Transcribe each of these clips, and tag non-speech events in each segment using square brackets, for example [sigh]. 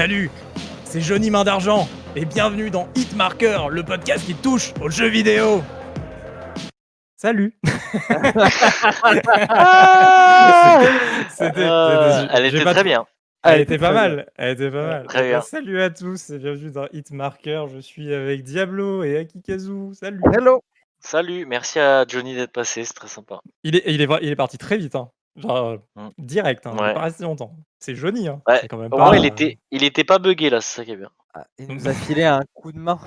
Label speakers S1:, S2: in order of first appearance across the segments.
S1: Salut, c'est Johnny Main d'Argent et bienvenue dans Hitmarker, le podcast qui touche aux jeux vidéo. Salut. [laughs]
S2: C'était, euh, elle était très bien.
S1: Elle, était pas mal. Elle était pas mal.
S2: Très bien.
S1: Salut à tous et bienvenue dans Hitmarker. Je suis avec Diablo et Akikazu. Salut.
S3: Hello.
S2: Salut. Merci à Johnny d'être passé. C'est très sympa.
S1: Il est, il est, il est parti très vite. Hein. Genre, mmh. direct, hein, pas resté longtemps. C'est Johnny, hein.
S2: Quand même pas, il, était, il était pas bugué là, c'est ça qui est bien.
S3: Ah, il nous a filé un coup de main.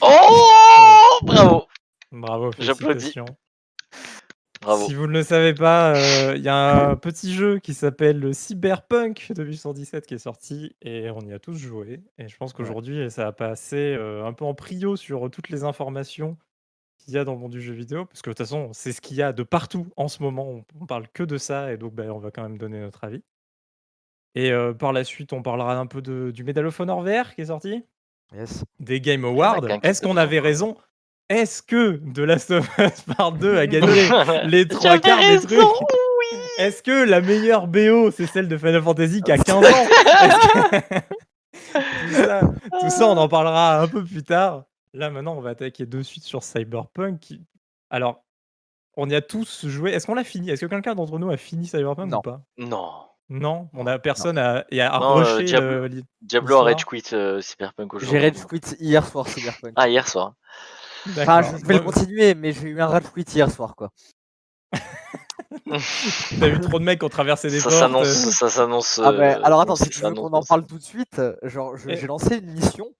S2: Oh [laughs] Bravo
S1: Bravo,
S2: J'applaudis.
S1: Bravo. Si vous ne le savez pas, il y a un [laughs] petit jeu qui s'appelle Cyberpunk 2017 qui est sorti et on y a tous joué. Et je pense qu'aujourd'hui, ça a passé un peu en prio sur toutes les informations qu'il y a dans le monde du jeu vidéo, parce que de toute façon, c'est ce qu'il y a de partout en ce moment. On, parle que de ça, et donc ben, on va quand même donner notre avis. Et par la suite, on parlera un peu de, du Medal of Honor VR qui est sorti,
S3: Yes.
S1: des Game Awards. Est-ce qu'on avait raison? Est-ce que The Last of Us Part 2 a gagné [laughs] les trois quarts des trucs? Est-ce que la meilleure BO, c'est celle de Final Fantasy qui a 15 ans? [laughs] [laughs] Tout, ça, tout ça, on en parlera un peu plus tard. Là, maintenant, on va attaquer de suite sur Cyberpunk. Alors, on y a tous joué. Est-ce qu'on l'a fini? Est-ce que quelqu'un d'entre nous a fini Cyberpunk
S3: Non.
S1: ou pas?
S2: Non.
S1: Non, on a personne à, et à euh,
S2: Diablo, Diablo a rage quit euh, Cyberpunk aujourd'hui.
S3: J'ai rage quit hier soir Cyberpunk.
S2: Ah, hier soir.
S3: Enfin, je vais le continuer, mais j'ai eu un rage quit hier soir, quoi. [laughs]
S1: T'as vu trop de mecs qui ont traversé des
S2: ça
S1: portes.
S2: Ça s'annonce.
S3: Ah bah, alors attends, si tu veux qu'on en parle tout de suite, genre j'ai lancé une mission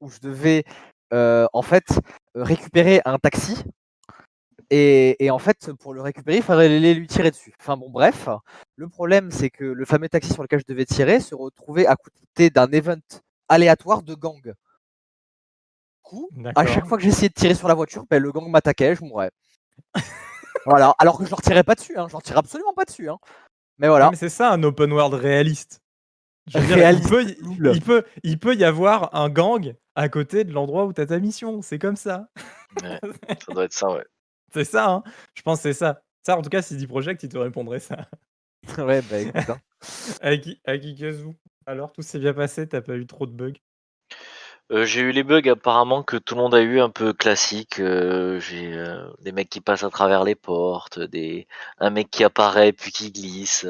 S3: où je devais en fait, récupérer un taxi. Et, en fait, pour le récupérer, il fallait lui tirer dessus. Enfin bon, bref. Le problème, c'est que le fameux taxi sur lequel je devais tirer se retrouvait à côté d'un event aléatoire de gang. Coup, à chaque fois que j'essayais de tirer sur la voiture, ben, le gang m'attaquait, je mourrais. voilà. Alors que je leur tirais pas dessus, hein. je leur tirais absolument pas dessus. Hein. Mais voilà.
S1: mais c'est ça un open world réaliste. Il, peut, il, peut, il peut y avoir un gang à côté de l'endroit où tu as ta mission. C'est comme ça.
S2: ça doit être ça, ouais. [laughs]
S1: C'est ça, hein je pense que c'est ça. Ça, en tout cas, CD Projekt, il te répondrait ça. [laughs]
S3: ouais, bah écoute. Hein. [laughs]
S1: Akikazu, alors tout s'est bien passé, t'as pas eu trop de bugs?
S2: Euh, j'ai eu les bugs apparemment que tout le monde a eu un peu classique. Euh, j'ai euh, des mecs qui passent à travers les portes, des un mec qui apparaît puis qui glisse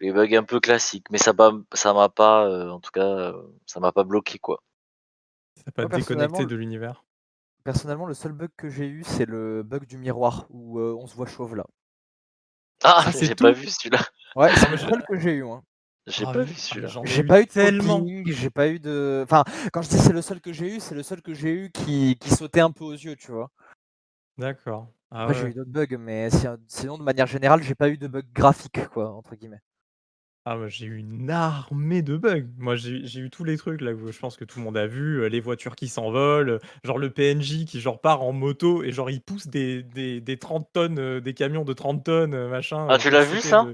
S2: les bugs un peu classiques, mais ça m'a ça m'a pas, euh, en tout cas, euh, ça m'a pas bloqué quoi.
S1: Ça pas déconnecté de l'univers?
S3: Personnellement, le seul bug que j'ai eu, c'est le bug du miroir où euh, on se voit chauve là.
S2: Ah, ah j'ai pas vu celui-là.
S3: Ouais, c'est le [laughs] seul que j'ai eu. Hein.
S2: J'ai ah pas vu celui-là.
S3: J'ai pas eu tellement. J'ai pas eu de. Enfin, quand je dis c'est le seul que j'ai eu, c'est le seul que j'ai eu qui... qui sautait un peu aux yeux, tu vois.
S1: D'accord.
S3: Ah j'ai eu d'autres bugs, mais sinon, de manière générale, j'ai pas eu de bug graphique, quoi, entre guillemets.
S1: Ah moi j'ai eu une armée de bugs. Moi j'ai eu tous les trucs là je pense que tout le monde a vu, les voitures qui s'envolent, genre le PNJ qui genre part en moto et genre il pousse des des des 30 tonnes, des camions de 30 tonnes, machin,
S2: Ah tu l'as vu ça?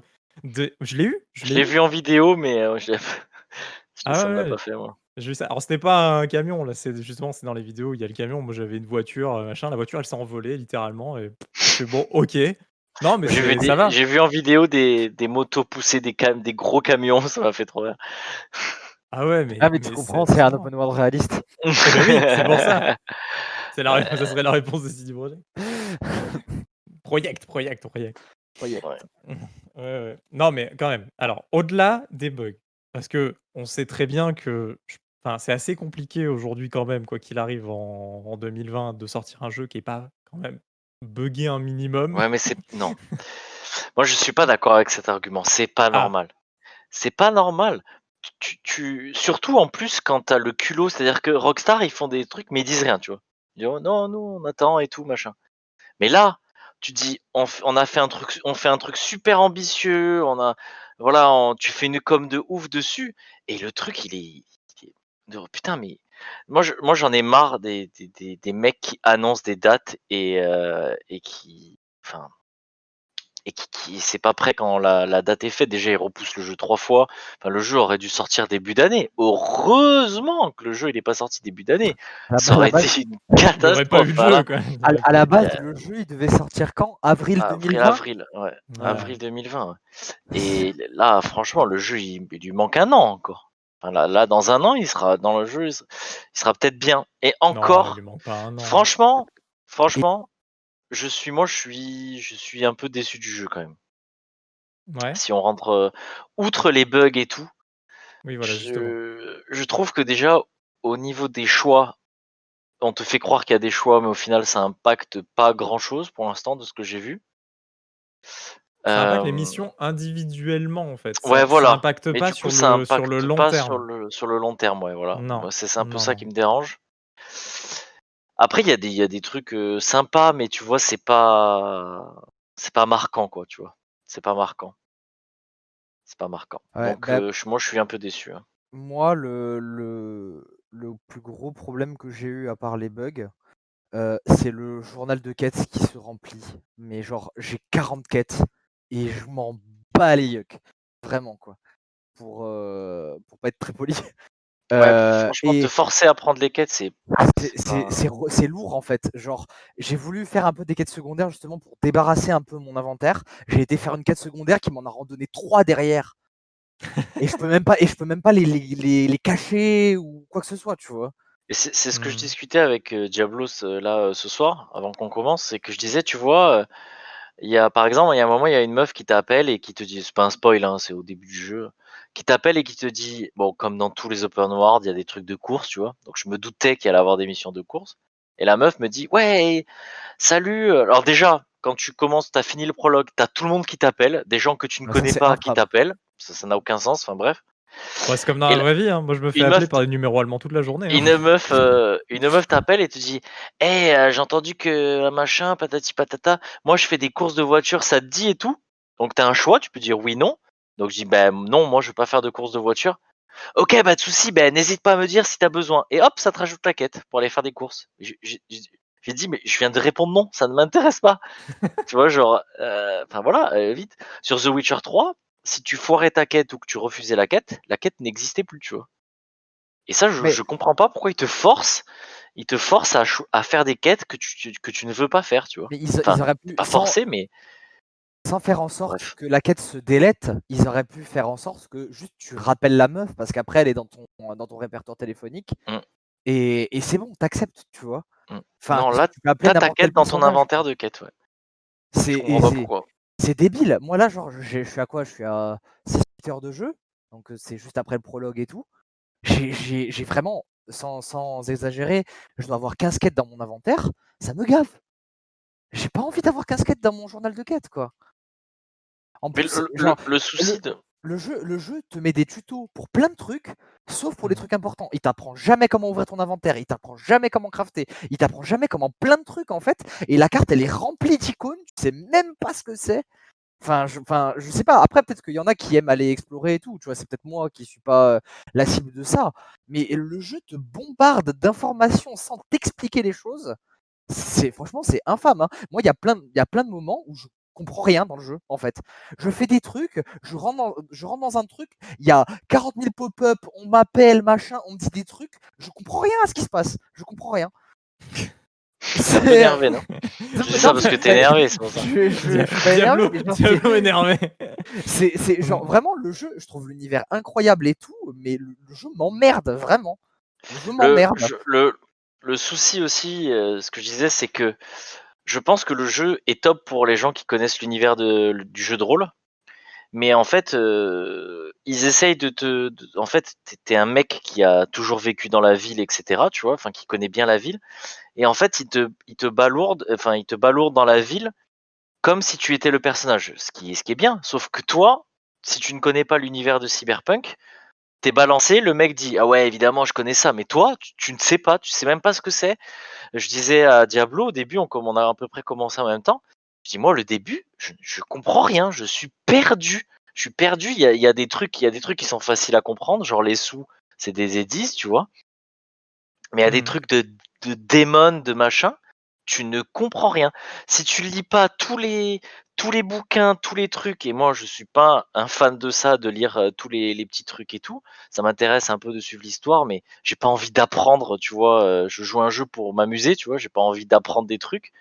S1: Je l'ai eu,
S2: je l'ai vu en vidéo mais je l'ai [laughs]
S1: Ah ça pas fait moi. J'ai vu ça. Alors c'était pas un camion là, c'est justement c'est dans les vidéos, il y a le camion. Moi j'avais une voiture, machin, la voiture elle s'est envolée littéralement et je bon OK. Non, mais
S2: j'ai vu, ça va. J'ai vu en vidéo des, des motos pousser des, cam des gros camions, [laughs] ça m'a fait trop rire.
S1: Ah ouais, mais.
S3: Ah, mais tu comprends, c'est un open world réaliste. [laughs]
S1: Eh ben oui, c'est pour ça. [laughs] La ça serait la réponse de CD Projekt. project, project, project.
S3: Project.
S1: Ouais. ouais, Non, mais quand même. Alors, au-delà des bugs, parce que on sait très bien que. Enfin, c'est assez compliqué aujourd'hui quand même, quoi qu'il arrive en, en 2020, de sortir un jeu qui est pas quand même bugger un minimum.
S2: Ouais, mais c'est. Non. [laughs] Moi, je suis pas d'accord avec cet argument. C'est pas ah. normal. C'est pas normal. Tu, tu, Surtout en plus quand t'as le culot, c'est-à-dire que Rockstar, ils font des trucs, mais ils disent rien, tu vois. Ils disent, oh, non, nous, on attend et tout, machin. Mais là, tu dis, on, on, a fait un truc, on fait un truc super ambitieux, on a, voilà, tu fais une com de ouf dessus, et le truc, il est, il est putain, mais moi, je, moi, j'en ai marre des, des, des, mecs qui annoncent des dates et, euh, et qui, enfin, et qui, c'est pas prêt quand la, date est faite. Déjà, il repousse le jeu trois fois. Enfin, le jeu aurait dû sortir début d'année. Heureusement que le jeu il n'est pas sorti début d'année. Ça aurait été une catastrophe.
S3: À, la base, le jeu il devait sortir quand? Avril 2020
S2: Avril, ouais. Avril 2020. Et là, franchement, le jeu il, lui manque un an encore. Là, là, dans un an, il sera dans le jeu, il sera peut-être bien. Et encore, franchement, franchement, je suis moi, je suis je suis un peu déçu du jeu quand même.
S1: Ouais.
S2: Si on rentre, outre les bugs et tout,
S1: Oui, voilà,
S2: je je trouve que déjà au niveau des choix, on te fait croire qu'il y a des choix, mais au final ça impacte pas grand chose pour l'instant de ce que j'ai vu.
S1: Ça impacte les missions individuellement en fait.
S2: ouais, voilà.
S1: ça impacte pas sur le sur le long terme.
S2: sur le sur le long terme, ouais, voilà. Non, c'est un peu ça qui me dérange. Après, il y a des, y a des trucs sympas, mais tu vois, c'est pas, c'est pas marquant, quoi, tu vois. C'est pas marquant. C'est pas marquant. Donc, bah moi, je suis un peu déçu. Hein.
S3: Moi, le, le, le plus gros problème que j'ai eu, à part les bugs, c'est le journal de quêtes qui se remplit. Mais genre, j'ai 40 quêtes et je m'en bats les yucks. Vraiment, quoi. Pour, pour pas être très poli. [laughs]
S2: Ouais, franchement, te forcer à prendre les quêtes, c'est.
S3: C'est lourd en fait. Genre, j'ai voulu faire un peu des quêtes secondaires justement pour débarrasser un peu mon inventaire. J'ai été faire une quête secondaire qui m'en a randonné trois derrière. et je peux même pas, et je peux même pas les, les, les, cacher ou quoi que ce soit, tu vois.
S2: Et c'est ce que je mmh. discutais avec Diablos là ce soir, avant qu'on commence, c'est que je disais, tu vois, il y a par exemple, il y a un moment, il y a une meuf qui t'appelle et qui te dit, c'est pas un spoil, hein, c'est au début du jeu qui t'appelle et qui te dit, bon, comme dans tous les open world, il y a des trucs de course, tu vois. Donc je me doutais qu'il allait avoir des missions de course. Et la meuf me dit, ouais, salut. Alors déjà, quand tu commences, tu as fini le prologue, tu as tout le monde qui t'appelle, des gens que tu ne connais pas qui t'appellent. Ça n'a aucun sens, enfin bref.
S1: C'est comme dans la vraie vie, hein. moi je me fais appeler par des numéros allemands toute la journée. Hein.
S2: Une meuf, euh, une meuf t'appelle et te dit Hé, euh, j'ai entendu que machin, patati patata, moi je fais des courses de voiture, ça te dit et tout. Donc tu as un choix, tu peux dire oui, non. Donc je dis ben non, moi je veux pas faire de course de voiture. Ok, bah de souci, ben n'hésite pas à me dire si t'as besoin. Et hop, ça te rajoute la quête pour aller faire des courses. J'ai dit mais je viens de répondre non, ça ne m'intéresse pas. [laughs] tu vois, genre, euh, enfin voilà, euh, vite. Sur The Witcher 3, si tu foirais ta quête ou que tu refusais la quête, la quête n'existait plus, tu vois. Et ça, je, je comprends pas pourquoi ils te forcent, ils te forcent à, à faire des quêtes que tu, que tu ne veux pas faire, tu vois.
S3: Mais ils, auraient pu,
S2: pas forcer, mais
S3: sans faire en sorte que la quête se délète, ils auraient pu faire en sorte que juste tu rappelles la meuf parce qu'après elle est dans ton, dans ton répertoire téléphonique mmh. et, et c'est bon, t'acceptes, tu vois.
S2: Mmh. Enfin, non, là, tu as ta quête dans ton inventaire de quête, ouais.
S3: C'est débile. Moi là, genre, je suis à quoi? Je suis à 6 heures de jeu, donc c'est juste après le prologue et tout. J'ai vraiment, sans, sans exagérer, je dois avoir 15 quêtes dans mon inventaire, ça me gave. J'ai pas envie d'avoir 15 quêtes dans mon journal de quêtes, quoi.
S2: En plus, le, souci de.
S3: Le jeu, le jeu te met des tutos pour plein de trucs, sauf pour les mmh. trucs importants. Il t'apprend jamais comment ouvrir ton inventaire, il t'apprend jamais comment crafter, il t'apprend jamais comment plein de trucs en fait. Et la carte, elle est remplie d'icônes, tu sais même pas ce que c'est. Enfin, je, enfin, je sais pas. Après, peut-être qu'il y en a qui aiment aller explorer et tout. Tu vois, c'est peut-être moi qui suis pas la cible de ça. Mais le jeu te bombarde d'informations sans t'expliquer les choses. C'est franchement, c'est infâme. Hein. Moi, il y a plein, il y a plein de moments où je comprends rien dans le jeu, en fait. Je fais des trucs, je rentre dans, je rentre dans un truc, il y a 40 000 pop-up, on m'appelle, machin, on me dit des trucs, je comprends rien à ce qui se passe. Je comprends rien. [laughs]
S2: C'est énervé, [laughs] non? C'est ça parce que t'es énervé, c'est pour ça. Je,
S1: je, suis pas énervé. [laughs] énervé.
S3: C'est genre vraiment le jeu, je trouve l'univers incroyable et tout, mais le, jeu m'emmerde vraiment. Le jeu m'emmerde.
S2: Le, le, souci aussi, euh, ce que je disais, c'est que je pense que le jeu est top pour les gens qui connaissent l'univers du jeu de rôle. Mais en fait, euh, ils essayent de te. en fait, t'es un mec qui a toujours vécu dans la ville, etc. Tu vois, enfin, qui connaît bien la ville. Et en fait, il te, il te balourde, enfin, il te dans la ville comme si tu étais le personnage. Qui, ce qui est bien. Sauf que toi, si tu ne connais pas l'univers de Cyberpunk, t'es balancé, le mec dit ah ouais évidemment je connais ça, mais toi tu, ne sais pas, tu sais même pas ce que c'est. Je disais à Diablo au début, on, on a à peu près commencé en même temps. Je dis moi le début, je, je comprends rien, je suis perdu, je suis perdu. Il y a, des trucs, il y a des trucs qui sont faciles à comprendre, genre les sous, c'est des édices, tu vois. Mais il y a des mmh. trucs de, de démons, de machin, tu ne comprends rien. Si tu lis pas tous les tous les bouquins, tous les trucs, et moi je suis pas un fan de ça, de lire euh, tous les, petits trucs et tout. Ça m'intéresse un peu de suivre l'histoire, mais j'ai pas envie d'apprendre, tu vois. Euh, je joue un jeu pour m'amuser, tu vois. J'ai pas envie d'apprendre des trucs.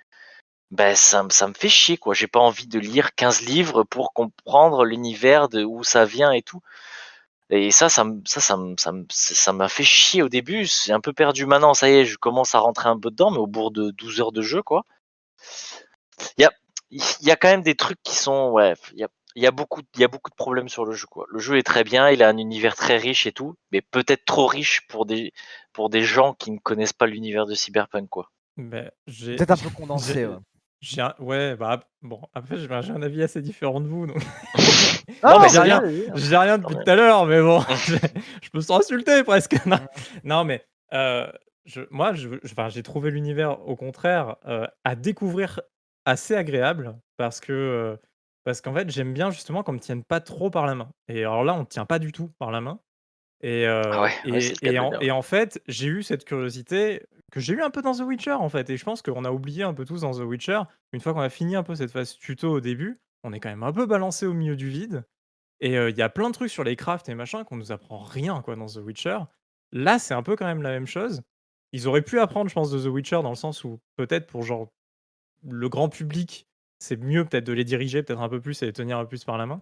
S2: Ben ça, ça me fait chier, quoi. J'ai pas envie de lire 15 livres pour comprendre l'univers de où ça vient et tout. Et ça, ça, ça, ça, ça, ça m'a fait chier au début. C'est un peu perdu maintenant. Ça y est, je commence à rentrer un peu dedans, mais au bout de 12 heures de jeu, quoi. Il y a, il y a quand même des trucs qui sont, ouais, il y a, il y a beaucoup, il y a beaucoup de problèmes sur le jeu, quoi. Le jeu est très bien, il a un univers très riche et tout, mais peut-être trop riche pour des, pour des gens qui ne connaissent pas l'univers de Cyberpunk, quoi.
S1: Ben,
S3: peut-être un peu [laughs] condensé.
S1: Ouais. J'ai ouais, bah bon, après j'ai un avis assez différent de vous. Donc... [laughs]
S3: non, mais j'ai
S1: rien, j'ai rien depuis tout à l'heure, mais bon, [laughs] je me sens insulté presque. Non, mais euh, je, moi, j'ai trouvé l'univers au contraire euh, à découvrir assez agréable parce que euh, parce qu'en fait j'aime bien justement qu'on me tienne pas trop par la main. Et alors là, on ne tient pas du tout par la main. Et,
S2: ah
S1: et, et, en, et, en, fait, j'ai eu cette curiosité que j'ai eu un peu dans The Witcher en fait. Et je pense qu'on a oublié un peu tous dans The Witcher. Une fois qu'on a fini un peu cette phase tuto au début, on est quand même un peu balancé au milieu du vide. Et il y a plein de trucs sur les crafts et machin qu'on nous apprend rien quoi dans The Witcher. Là, c'est un peu quand même la même chose. Ils auraient pu apprendre, je pense, de The Witcher dans le sens où peut-être pour genre le grand public, c'est mieux peut-être de les diriger peut-être un peu plus et les tenir un peu plus par la main.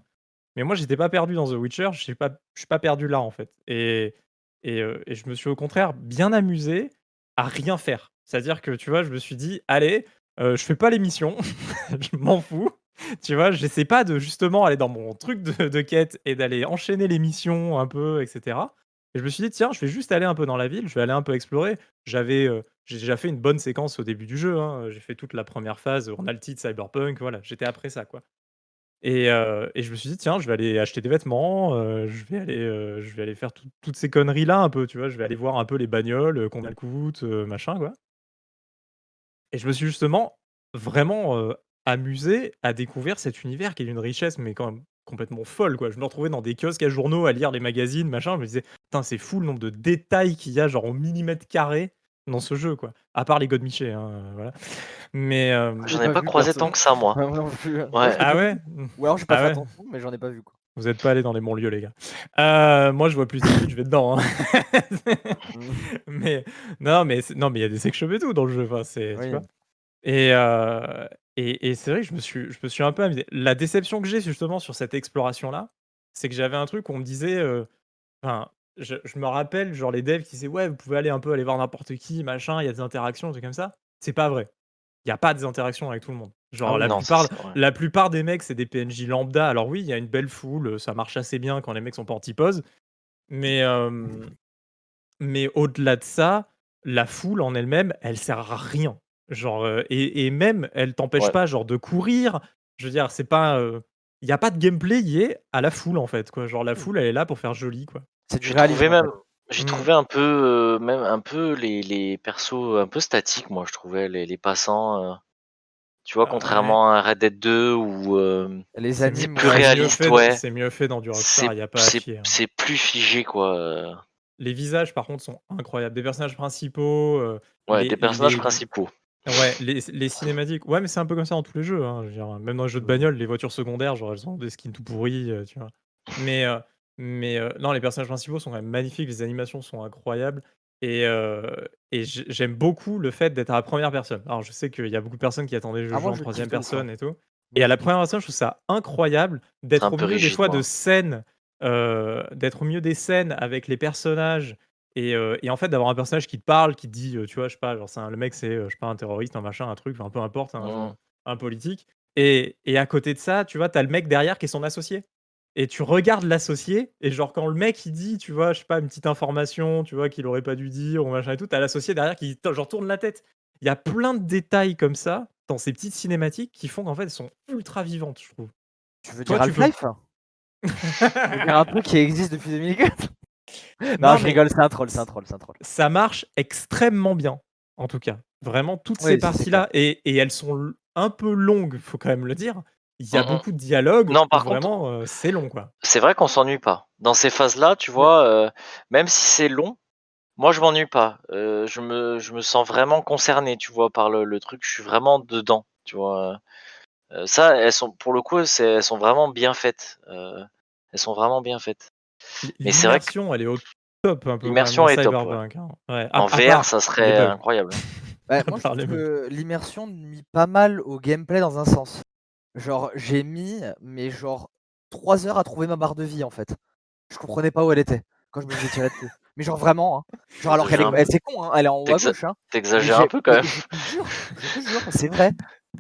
S1: Mais moi, j'étais pas perdu dans The Witcher, je suis pas, suis pas perdu là en fait. Et, je me suis au contraire bien amusé à rien faire. C'est-à-dire que tu vois, je me suis dit, allez, je fais pas l'émission, [laughs] je m'en fous. Tu vois, j'essaie pas de justement aller dans mon truc de, quête et d'aller enchaîner l'émission un peu, etc. Et je me suis dit, tiens, je vais juste aller un peu dans la ville, je vais aller un peu explorer. J'avais, j'ai déjà fait une bonne séquence au début du jeu. Hein. J'ai fait toute la première phase en Cyberpunk. Voilà, j'étais après ça, quoi. Et, et, je me suis dit, tiens, je vais aller acheter des vêtements, je vais aller, je vais aller faire toutes ces conneries-là un peu, tu vois. Je vais aller voir un peu les bagnoles, combien elles coûtent, machin, quoi. Et je me suis justement vraiment amusé à découvrir cet univers qui est d'une richesse, mais quand même complètement folle, quoi. Je me retrouvais dans des kiosques à journaux à lire les magazines, machin. Je me disais, putain, c'est fou le nombre de détails qu'il y a, genre au millimètre carré dans ce jeu, quoi. À part les Godmiché, hein, voilà. Mais euh,
S2: j'en ai pas, croisé tant que ça, moi.
S1: Ouais. Ah ouais?
S3: Ou alors j'ai pas ah fait attention, mais j'en ai pas vu, quoi.
S1: Vous êtes pas allé dans les bons lieux, les gars. Euh, moi, je vois plus de je vais dedans. Hein. [laughs] mais non, mais non, mais il y a des sex et tout dans le jeu. Enfin, c'est, et, euh, et, et c'est vrai que je me suis, je me suis un peu amusé. La déception que j'ai justement sur cette exploration-là, c'est que j'avais un truc où on me disait, enfin, je, me rappelle, genre les devs qui disaient ouais, vous pouvez aller un peu aller voir n'importe qui, machin, il y a des interactions, des trucs comme ça. C'est pas vrai. Il y a pas des interactions avec tout le monde. Genre ah la, plupart, la plupart des mecs, c'est des PNJ lambda. Alors oui, il y a une belle foule, ça marche assez bien quand les mecs sont pas antiposes. Mais, mais au-delà de ça, la foule en elle-même, elle sert à rien. Genre, et, et, même, elle t'empêche pas genre de courir. Je veux dire, c'est pas. Il n'y a pas de gameplay lié à la foule en fait. Quoi. Genre la mmh. foule, elle est là pour faire joli. quoi.
S2: J'ai trouvé même, j'ai mmh. trouvé un peu, euh, même un peu les, les persos un peu statiques, moi je trouvais les, les passants. Euh, tu vois, ah contrairement à Red Dead 2 où euh,
S3: les animes
S2: plus réaliste, ouais.
S1: C'est mieux fait dans du Rockstar, il y a pas
S2: hein. C'est plus figé quoi.
S1: Les visages par contre sont incroyables, des personnages principaux.
S2: ouais, des personnages principaux.
S1: Ouais, les, les, cinématiques. Ouais, mais c'est un peu comme ça dans tous les jeux. Hein. même dans les jeux de bagnole, les voitures secondaires, genre elles ont des skins tout pourris, tu vois. Mais mais non, les personnages principaux sont quand même magnifiques, les animations sont incroyables et et j'aime beaucoup le fait d'être à la première personne. Alors je sais qu'il y a beaucoup de personnes qui attendaient le jeu ah, en troisième personne et tout et à la première personne, je trouve ça incroyable d'être au milieu des fois de scènes, d'être au milieu des scènes avec les personnages et et en fait d'avoir un personnage qui te parle, qui te dit, tu vois, je sais pas, genre c'est le mec c'est, je sais pas, un terroriste, un machin, un truc, un peu importe, un mmh. un politique et et à côté de ça, tu vois, tu as le mec derrière qui est son associé et tu regardes l'associé, et genre quand le mec il dit, tu vois, je sais pas, une petite information, tu vois, qu'il aurait pas dû dire, ou machin et tout, t'as l'associé derrière qui genre tourne la tête. Il y a plein de détails comme ça dans ces petites cinématiques qui font qu'en fait elles sont ultra vivantes, je trouve.
S3: Tu veux dire Half-Life un truc qui existe depuis 2004 [laughs] Non, je rigole, c'est un troll, c'est un troll, c'est un troll.
S1: Ça marche extrêmement bien, en tout cas. Vraiment, toutes ces parties-là, et, et elles sont un peu longues, faut quand même le dire, il y a mmh beaucoup de dialogues
S2: Non, par
S1: contre vraiment, c'est long, quoi.
S2: c'est vrai qu'on s'ennuie pas. Dans ces phases-là, tu mmh. vois, même si c'est long, Moi, je m'ennuie pas. je me je me sens vraiment concerné, tu vois, par le truc. Je suis vraiment dedans, tu vois? ça, elles sont pour le coup, elles sont vraiment bien faites, elles sont vraiment bien faites.
S1: Mais c'est vrai que elle est au top un peu
S2: l'immersion est top,
S1: hein.
S2: En VR, ça serait incroyable. [laughs]
S3: moi, je trouve que l'immersion nuit pas mal au gameplay dans un sens. Genre, j'ai mis, mais genre 3 heures à trouver ma barre de vie, en fait. Je comprenais pas où elle était quand je me suis tiré dessus. Mais genre vraiment, hein. Genre alors qu'elle est, c'est con, hein, elle est en haut à gauche. Hein.
S2: T'exagères un peu quand même.
S3: Je te jure, [laughs] je te jure, c'est vrai,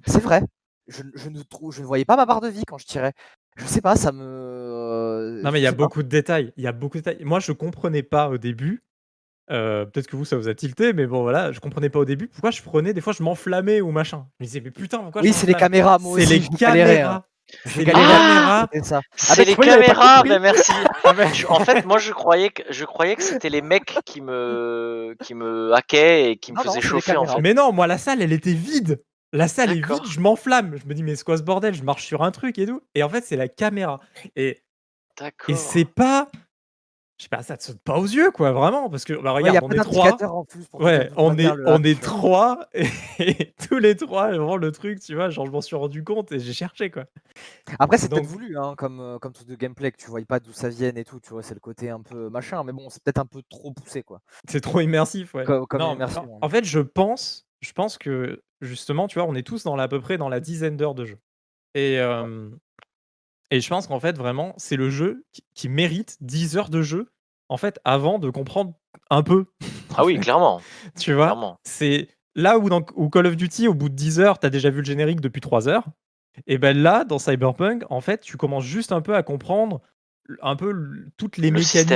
S3: c'est vrai. Je, je, ne trouve, je ne voyais pas ma barre de vie quand je tirais. Je sais pas, ça me.
S1: Non mais il y a beaucoup de détails. Il y a beaucoup de détails. Moi, je comprenais pas au début. Euh, peut-être que vous, ça vous a tilté, mais bon voilà, je comprenais pas au début pourquoi je prenais. Des fois, je m'enflammais ou machin. Je me disais mais putain, pourquoi
S3: Oui, c'est les caméras. Moi
S1: c'est les caméras.
S2: C'est les caméras. C'est les caméras, mais merci. [laughs] Ah, en fait, moi je croyais que je croyais que c'était les mecs qui me qui me hackaient et qui me faisaient chauffer en fait.
S1: Mais non, moi la salle elle était vide. La salle est vide, je m'enflamme. Je me dis mais c'est quoi ce bordel? Je marche sur un truc et tout. Et en fait, c'est la caméra. Et et c'est pas je sais pas, ça te saute pas aux yeux, quoi, vraiment, parce que bah, regarde, on est trois. ouais, on est, on est trois et, tous les trois, vraiment le truc, tu vois, genre je m'en suis rendu compte et j'ai cherché, quoi.
S3: Après, c'est peut-être voulu, hein, comme, euh, comme tout de gameplay, que tu vois pas d'où ça vienne et tout, tu vois, c'est le côté un peu machin, mais bon, c'est peut-être un peu trop poussé, quoi.
S1: C'est trop immersif, ouais. Comme, immersion, en, en, fait, je pense, je pense que justement, tu vois, on est tous dans à peu près dans la dizaine d'heures de jeu. Et, et je pense qu'en fait, vraiment, c'est le jeu qui, mérite 10 heures de jeu, en fait, avant de comprendre un peu.
S2: Ah oui, clairement. [laughs]
S1: tu vois C'est là où, dans, Call of Duty, au bout de 10 heures, tu as déjà vu le générique depuis 3 heures. Et ben là, dans Cyberpunk, en fait, tu commences juste un peu à comprendre un peu toutes les mécaniques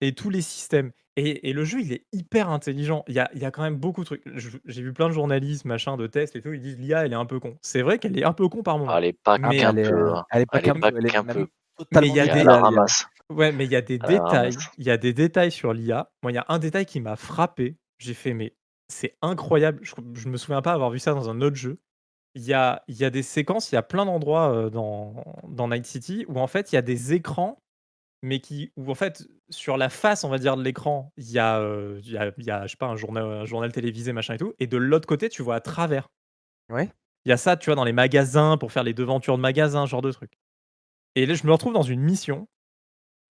S1: et tous les systèmes. Et, le jeu, il est hyper intelligent. Il y a, il y a quand même beaucoup de trucs. J'ai vu plein de journalistes, machin, de tests et tout. Ils disent l'IA, elle est un peu con. C'est vrai qu'elle est un peu con par moment.
S2: Elle est pas qu'un peu.
S3: Hein. Elle est pas qu'un peu.
S1: Mais il y a des, ouais, mais il y a des détails. Il y a des détails sur l'IA. Moi, il y a un détail qui m'a frappé. J'ai fait, mais c'est incroyable. Je, je me souviens pas avoir vu ça dans un autre jeu. Il y a, il y a des séquences, il y a plein d'endroits euh, dans, dans Night City où en fait il y a des écrans mais qui où en fait sur la face on va dire de l'écran il y a il y a, y a je sais pas un journal un journal télévisé machin et tout et de l'autre côté tu vois à travers.
S3: Ouais.
S1: Il y a ça tu vois dans les magasins pour faire les devantures de magasins genre de trucs et là je me retrouve dans une mission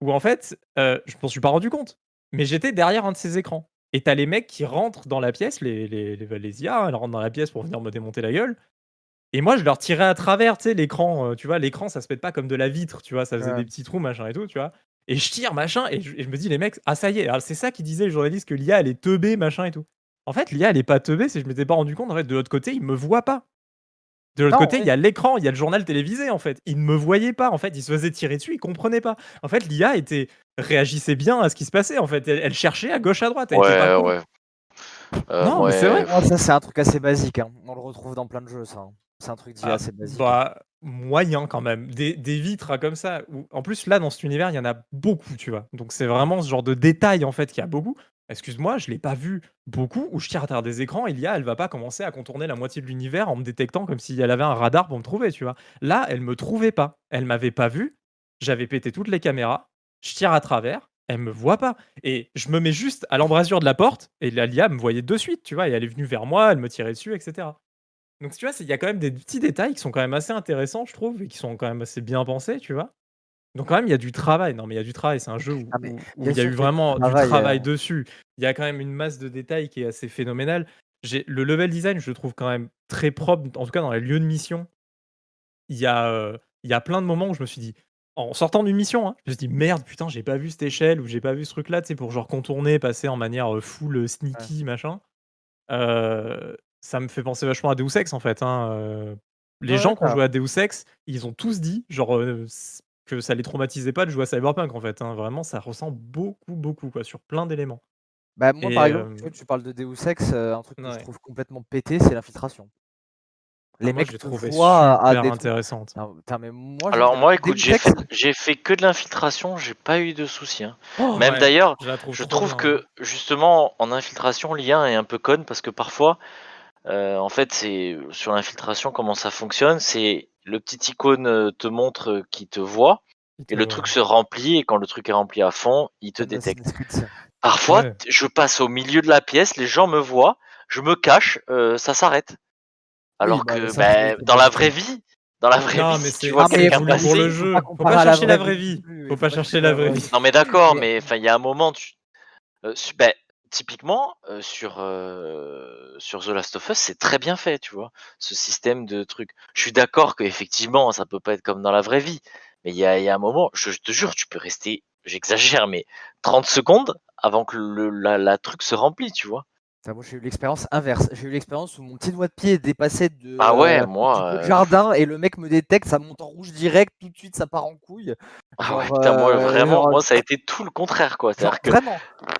S1: où en fait je m'en suis pas rendu compte mais j'étais derrière un de ces écrans. Et t'as les mecs qui rentrent dans la pièce les les, les, les IA hein, elles rentrent dans la pièce pour venir me démonter la gueule. Et moi, je leur tirais à travers, tu sais, l'écran, euh, tu vois, l'écran, ça se pète pas comme de la vitre, tu vois, ça faisait des petits trous, machin et tout, tu vois. Et je tire, machin, et je, me dis, les mecs, ah ça y est, c'est ça qui disait le journaliste que l'IA, elle est teubée, machin et tout. En fait, l'IA, elle est pas teubée, c'est je m'étais pas rendu compte, en fait, de l'autre côté, il me voit pas. De l'autre côté, il y a l'écran, il y a le journal télévisé, en fait. Il ne me voyait pas, en fait, il se faisait tirer dessus, il comprenait pas. En fait, l'IA était réagissait bien à ce qui se passait, en fait. Elle, cherchait à gauche, à droite.
S2: ouais, ouais.
S1: Euh, non, mais c'est vrai.
S3: ça, c'est un truc assez basique. Hein. On le retrouve dans plein de jeux, ça. Hein. C'est un truc dit ah, assez basique.
S1: Bah, moyen quand même. Des, vitres hein, comme ça. en plus, là, dans cet univers, il y en a beaucoup, tu vois. Donc, c'est vraiment ce genre de détail, en fait, qu'il y a beaucoup. Excuse-moi, je l'ai pas vu beaucoup où je tire à travers des écrans. Il y a, elle va pas commencer à contourner la moitié de l'univers en me détectant comme si elle avait un radar pour me trouver, tu vois. Là, elle me trouvait pas. Elle m'avait pas vu. J'avais pété toutes les caméras. Je tire à travers. Elle me voit pas. Et je me mets juste à l'embrasure de la porte et la LIA me voyait de suite, tu vois. Et elle est venue vers moi, elle me tirait dessus, etc. Donc, tu vois, il y a quand même des petits détails qui sont quand même assez intéressants, je trouve, et qui sont quand même assez bien pensés, tu vois. Donc, quand même, il y a du travail. Non, mais il y a du travail. C'est un jeu où, ah, il y a eu vraiment du travail, dessus. Il y a quand même une masse de détails qui est assez phénoménale. Le level design, je le trouve quand même très propre, en tout cas dans les lieux de mission. Il y a, euh, il y a plein de moments où je me suis dit, en sortant d'une mission, hein, je me suis dit merde, putain, j'ai pas vu cette échelle ou j'ai pas vu ce truc là, tu sais, pour genre contourner, passer en manière euh, full euh, sneaky, machin. Euh, ça me fait penser vachement à Deus Ex en fait. Hein. Les gens qui ont joué à Deus Ex, ils ont tous dit genre que ça les traumatisait pas de jouer à Cyberpunk en fait. Hein. Vraiment, ça ressemble beaucoup, beaucoup quoi, sur plein d'éléments.
S3: Bah, moi, par exemple, tu, parles de Deus Ex, un truc que je trouve complètement pété, c'est l'infiltration.
S1: Les ah, mecs, je trouvé super intéressante.
S2: Alors moi, écoute, j'ai fait, que de l'infiltration, j'ai pas eu de soucis. Hein. Oh, Même d'ailleurs, je trouve que justement en infiltration, l'IA est un peu conne parce que parfois, euh, en fait, c'est sur l'infiltration comment ça fonctionne. C'est le petit icône euh, te montre euh, qu'il te voit et le truc se remplit et quand le truc est rempli à fond, il te détecte. Parfois, je passe au milieu de la pièce, les gens me voient, je me cache, ça s'arrête. Alors bah, que bah, dans la vraie vie, dans la vraie vie,
S1: tu vois quelqu'un passer, pour le jeu. Faut pas chercher la vraie vie. Faut pas chercher la vraie vie.
S2: Non mais d'accord, mais enfin il y a un moment, tu... ben, typiquement sur The Last of Us, c'est très bien fait, tu vois, ce système de trucs. Je suis d'accord que effectivement, ça peut pas être comme dans la vraie vie, mais il y a, y a, un moment, je, te jure, tu peux rester, j'exagère, mais 30 secondes avant que le la, la truc se remplit, tu vois
S3: moi, j'ai eu l'expérience inverse. J'ai eu l'expérience où mon petit doigt de pied est dépassé de,
S2: ah ouais, moi,
S3: euh, jardin et le mec me détecte, ça monte en rouge direct, tout de suite ça part en couille.
S2: Ah ouais, putain, moi, euh, vraiment, moi ça a été tout le contraire quoi. cest que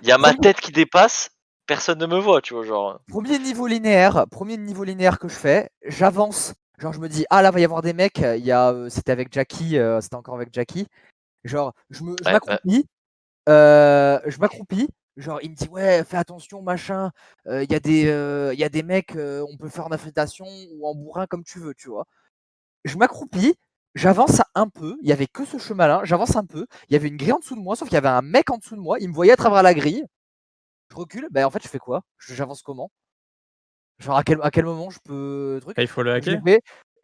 S2: il y a ma tête qui dépasse, personne ne me voit, tu vois, genre.
S3: Premier niveau linéaire, premier niveau linéaire que je fais, j'avance. Genre je me dis ah là va y avoir des mecs, il y a, euh, c'était avec Jackie, c'était encore avec Jackie. Genre je me, je m'accroupis, je m'accroupis, Genre, il me dit ouais, fais attention, machin. Il y a des, il y a des mecs, on peut faire en affrétation ou en bourrin comme tu veux, tu vois. Je m'accroupis, j'avance un peu. Il y avait que ce chemin-là. J'avance un peu. Il y avait une grille en dessous de moi, sauf qu'il y avait un mec en dessous de moi. Il me voyait à travers la grille. Je recule. Ben en fait, je fais quoi? J'avance comment? Genre à quel, à quel moment je peux
S1: truc? Ah, Il faut le hacker?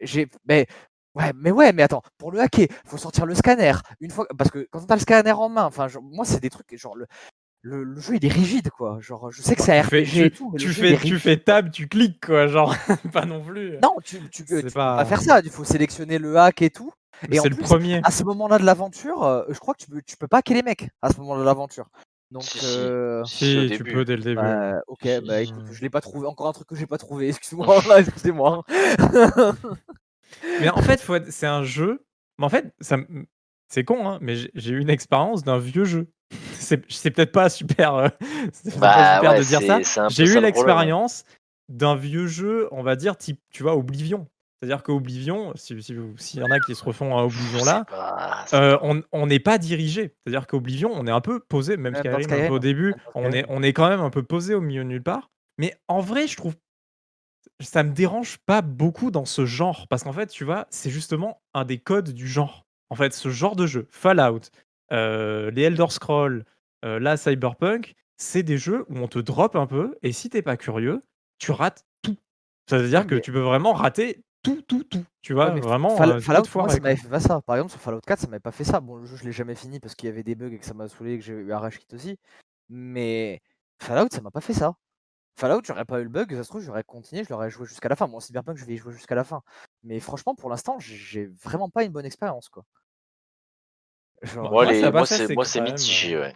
S3: J'ai, mais Ouais, mais ouais, mais attends, pour le hacker, faut sortir le scanner. Une fois, parce que quand on a le scanner en main, enfin, moi, c'est des trucs, genre, le, le, jeu il est rigide quoi. Genre je sais que c'est RPG
S1: tu,
S3: et tout.
S1: tu fais tu fais tab, tu cliques quoi, genre [laughs] pas non plus.
S3: Non, tu, tu, peux pas faire ça. Il faut sélectionner le hack et tout. Et
S1: c'est le premier.
S3: À ce moment-là de l'aventure, euh, je crois que tu peux tu peux pas hacker les mecs à ce moment-là de l'aventure. Donc
S2: si, euh...
S1: si, tu peux dès le début.
S3: Bah, ok, bah écoute, je l'ai pas trouvé. Encore un truc que j'ai pas trouvé. [laughs] Excuse-moi, [laughs] excusez-moi.
S1: mais en fait, c'est un jeu. Mais en fait, ça, c'est con, hein, mais j'ai eu une expérience d'un vieux jeu c'est peut-être pas super, euh, [laughs]
S2: bah super de dire ça.
S1: J'ai eu l'expérience d'un vieux jeu, on va dire, type, tu vois, Oblivion. C'est-à-dire qu'Oblivion, s'il si, si y en a qui se refont à Oblivion là, euh, on n'est pas dirigé. C'est-à-dire qu'Oblivion, on est un peu posé, même Skyrim, un peu au début, on est, on est quand même un peu posé au milieu de nulle part. Mais en vrai, je trouve ça me dérange pas beaucoup dans ce genre. Parce qu'en fait, tu vois, c'est justement un des codes du genre. En fait, ce genre de jeu, Fallout, les Elder Scrolls, euh, là, Cyberpunk, c'est des jeux où on te drop un peu, et si t'es pas curieux, tu rates tout. Ça veut dire que tu peux vraiment rater tout, tout, tout. Tu vois, vraiment.
S3: Euh, Fallout, moi, ça m'avait fait pas ça. Par exemple, sur Fallout 4, ça m'avait pas fait ça. Bon, le jeu, je l'ai jamais fini parce qu'il y avait des bugs et que ça m'a saoulé et que j'ai eu un rage kit aussi. Mais Fallout, ça m'a pas fait ça. Fallout, j'aurais pas eu le bug, ça se trouve, j'aurais continué, je l'aurais joué jusqu'à la fin. Moi, Cyberpunk, je vais y jouer jusqu'à la fin. Mais franchement, pour l'instant, j'ai vraiment pas une bonne expérience, quoi
S2: moi, c'est mitigé, ouais.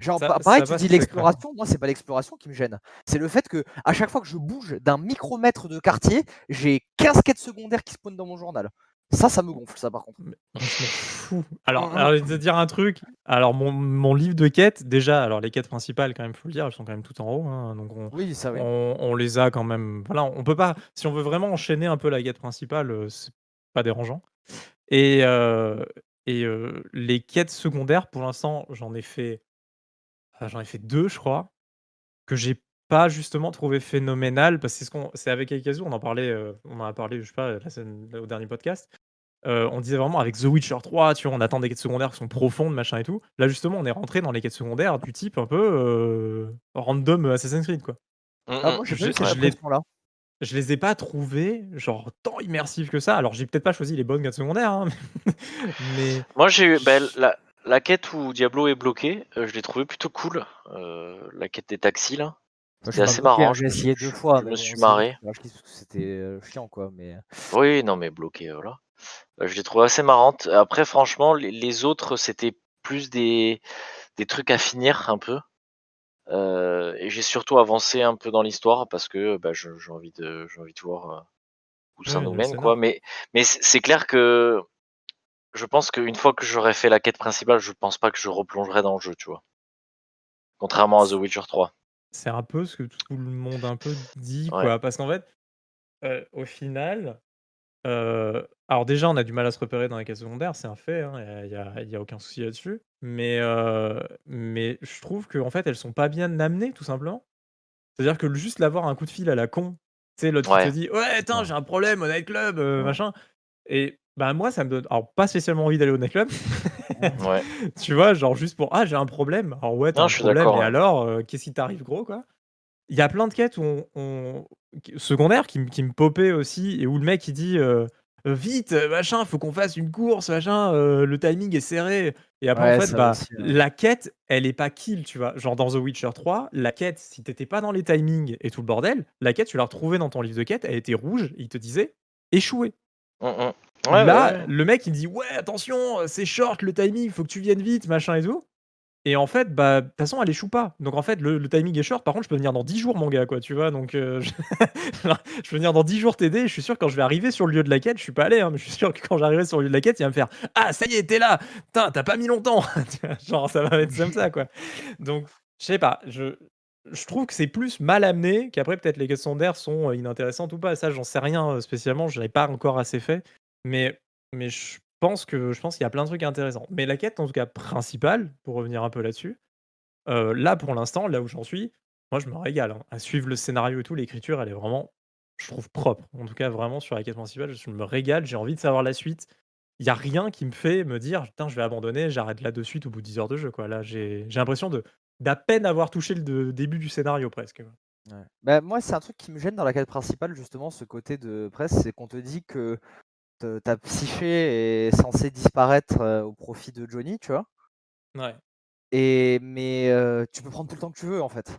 S3: Genre, pareil, tu dis l'exploration, moi, c'est pas l'exploration qui me gêne. C'est le fait que à chaque fois que je bouge d'un micromètre de quartier, j'ai 15 quêtes secondaires qui spawnent dans mon journal. Ça, ça me gonfle, ça, par contre.
S1: Fou. [laughs] Alors, alors, je vais te dire un truc. Alors, mon, mon, livre de quêtes, déjà, alors les quêtes principales, quand même, faut le dire, elles sont quand même toutes en haut. Hein, donc, on,
S3: oui, ça, oui.
S1: On, on, les a quand même. Voilà, on peut pas. Si on veut vraiment enchaîner un peu la quête principale, euh, c'est pas dérangeant. Et, euh, et les quêtes secondaires, pour l'instant, j'en ai fait ah, j'en ai fait deux, je crois, que j'ai pas justement trouvé phénoménal parce que c'est ce qu'on c'est avec Aikazu, on en parlait, on en a parlé, je sais pas, au dernier podcast. on disait vraiment avec The Witcher 3, tu vois, on attend des quêtes secondaires qui sont profondes, machin et tout. Là, justement, on est rentré dans les quêtes secondaires du type un peu, random Assassin's Creed, quoi.
S3: Mmh, ah, moi, mmh. j'ai pas là.
S1: Je les ai pas trouvés, genre, tant immersifs que ça. Alors, j'ai peut-être pas choisi les bonnes quêtes secondaires, hein, [laughs] mais...
S2: Moi, j'ai eu ben, la, la, quête où Diablo est bloqué, euh, je l'ai trouvé plutôt cool. Euh, la quête des taxis, là. C'était assez marrant.
S3: J'ai essayé deux fois.
S2: Je me suis marré.
S3: C'était euh, chiant, quoi. Mais...
S2: Oui, non, mais bloqué, voilà. je l'ai trouvé assez marrante. Après, franchement, les, les autres, c'était plus des, des trucs à finir, un peu. Euh, et j'ai surtout avancé un peu dans l'histoire parce que bah, j'ai envie de j'ai envie de voir euh, où ça nous mène quoi. Mais mais c'est clair que je pense qu'une fois que j'aurai fait la quête principale, je pense pas que je replongerai dans le jeu, tu vois. Contrairement à The Witcher 3.
S1: C'est un peu ce que tout le monde un peu dit, quoi. Parce qu'en fait, euh, au final, alors déjà, on a du mal à se repérer dans les quêtes secondaires, c'est un fait, hein, il y a aucun souci là-dessus. Mais mais je trouve qu'en fait, elles sont pas bien amenées, tout simplement. C'est-à-dire que juste l'avoir un coup de fil à la con, tu sais, l'autre qui te dit: «Ouais, attends, j'ai un problème au nightclub, club machin» et Bah, moi, ça me donne alors pas spécialement envie d'aller au nightclub.
S2: Ouais. [laughs]
S1: Tu vois? Genre juste pour: «Ah, j'ai un problème». Alors ouais, tu un problème et alors, qu'est-ce qui t'arrive gros, quoi? Il y a plein de quêtes où on secondaires qui me qui me popaient aussi et où le mec il dit, «Vite, machin, faut qu'on fasse une course, machin, le timing est serré» et après en fait, bah, la quête, elle est pas kill, tu vois? Genre dans The Witcher 3, la quête, si t'étais pas dans les timings et tout le bordel, la quête, tu la retrouvais dans ton livre de quête, elle était rouge, il te disait: «Échoué».
S2: Mmh mh.
S1: Là, le mec il dit: «Ouais, attention, c'est short le timing, faut que tu viennes vite, machin et tout». Et en fait, bah, de toute façon, elle échoue pas. Donc en fait, le, timing est short. Par contre, je peux venir dans 10 jours, mon gars, quoi, tu vois. Donc euh, [laughs] je... peux venir dans 10 jours t'aider. Je suis sûr que quand je vais arriver sur le lieu de la quête, je suis pas allé, hein, mais je suis sûr que quand j'arriverai sur le lieu de la quête, il va me faire Ah, ça y est, t'es là Putain, t'as pas mis longtemps [laughs] Genre, ça va être comme ça, quoi. Donc, je sais pas. Je, trouve que c'est plus mal amené qu'après, peut-être les quêtes sondaires sont euh, inintéressantes ou pas. Ça, j'en sais rien euh, spécialement. Je n'ai pas encore assez fait. Mais, mais je pense que je pense qu'il y a plein de trucs intéressants. Mais la quête, en tout cas, principale, pour revenir un peu là-dessus, euh, là, pour l'instant, là où j'en suis, moi, je me régale, hein. À suivre le scénario et tout, l'écriture, elle est vraiment, je trouve propre. En tout cas, vraiment sur la quête principale, je me régale, j'ai envie de savoir la suite. Il y a rien qui me fait me dire: «Putain, je vais abandonner, j'arrête là de suite au bout de 10 heures de jeu», quoi. Là, j'ai l'impression de d'à peine avoir touché le début du scénario presque,
S3: Bah, moi, c'est un truc qui me gêne dans la quête principale, justement, ce côté de presse, c'est qu'on te dit que ta psyché est censée disparaître, au profit de Johnny, tu vois?
S1: Ouais.
S3: Et mais tu peux prendre tout le temps que tu veux, en fait.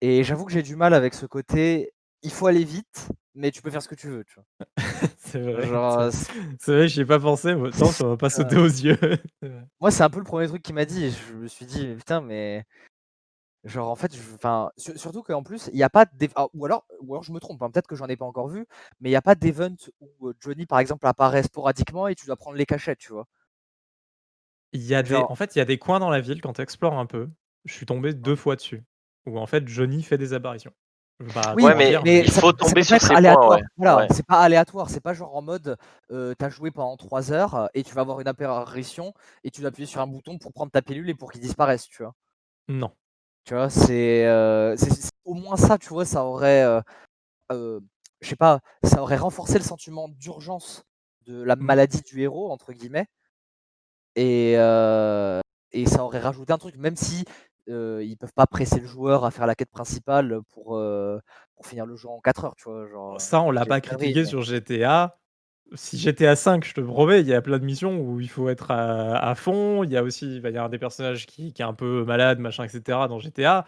S3: Et j'avoue que j'ai du mal avec ce côté, il faut aller vite, mais tu peux faire ce que tu veux, tu vois? [laughs]
S1: C'est vrai, [laughs] c'est vrai, j'y ai pas pensé, moi, non, ça va pas sauter aux yeux. [laughs]
S3: Moi, c'est un peu le premier truc qu'il m'a dit je me suis dit: «Putain, mais» genre, en fait, enfin, surtout qu'en plus, il y a pas ah, ou alors ou alors je me trompe, hein, peut-être que j'en ai pas encore vu, mais il y a pas d'event où, Johnny, par exemple, apparaît sporadiquement et tu dois prendre les cachettes, tu vois?
S1: Il y a des en fait, il y a des coins dans la ville quand tu explores un peu, je suis tombé deux fois dessus, où en fait Johnny fait des apparitions.
S3: Oui, mais il faut tomber sur ces points, Voilà, c'est pas aléatoire, c'est pas genre en mode, tu as joué pendant 3 heures et tu vas avoir une apparition et tu dois appuyer sur un bouton pour prendre ta pilule et pour qu'il disparaisse, tu vois?
S1: Non.
S3: Tu vois? C'est, au moins ça, tu vois? Ça aurait, je sais pas, ça aurait renforcé le sentiment d'urgence de la mmh. «maladie du héros» entre guillemets. Et, et ça aurait rajouté un truc, même si ils peuvent pas presser le joueur à faire la quête principale pour, pour finir le jeu en 4 heures, tu vois? Genre,
S1: Ça, on l'a pas critiqué sur GTA. Si GTA 5, je te promets, il y a plein de missions où il faut être à, fond. Il y a aussi, il va y avoir des personnages qui, qui est un peu malade, machin, etc. dans GTA.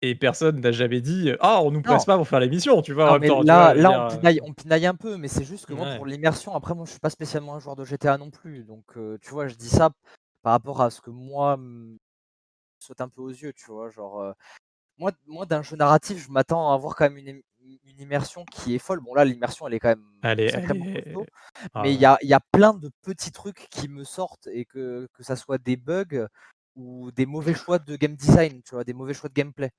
S1: Et personne n'a jamais dit Ah, on nous presse pas pour faire l'émission, tu vois.
S3: là, là on, pinaille, un peu, mais c'est juste que moi, pour l'immersion, après, moi, je suis pas spécialement un joueur de GTA non plus. Donc, tu vois, je dis ça par rapport à ce que moi me saute un peu aux yeux, tu vois. Genre, moi, moi d'un jeu narratif, je m'attends à avoir quand même une, immersion qui est folle. Bon, là, l'immersion, elle est quand même
S1: allez,
S3: ah Mais il y a, y a plein de petits trucs qui me sortent et que, que ça soit des bugs ou des mauvais choix de game design, tu vois, des mauvais choix de gameplay.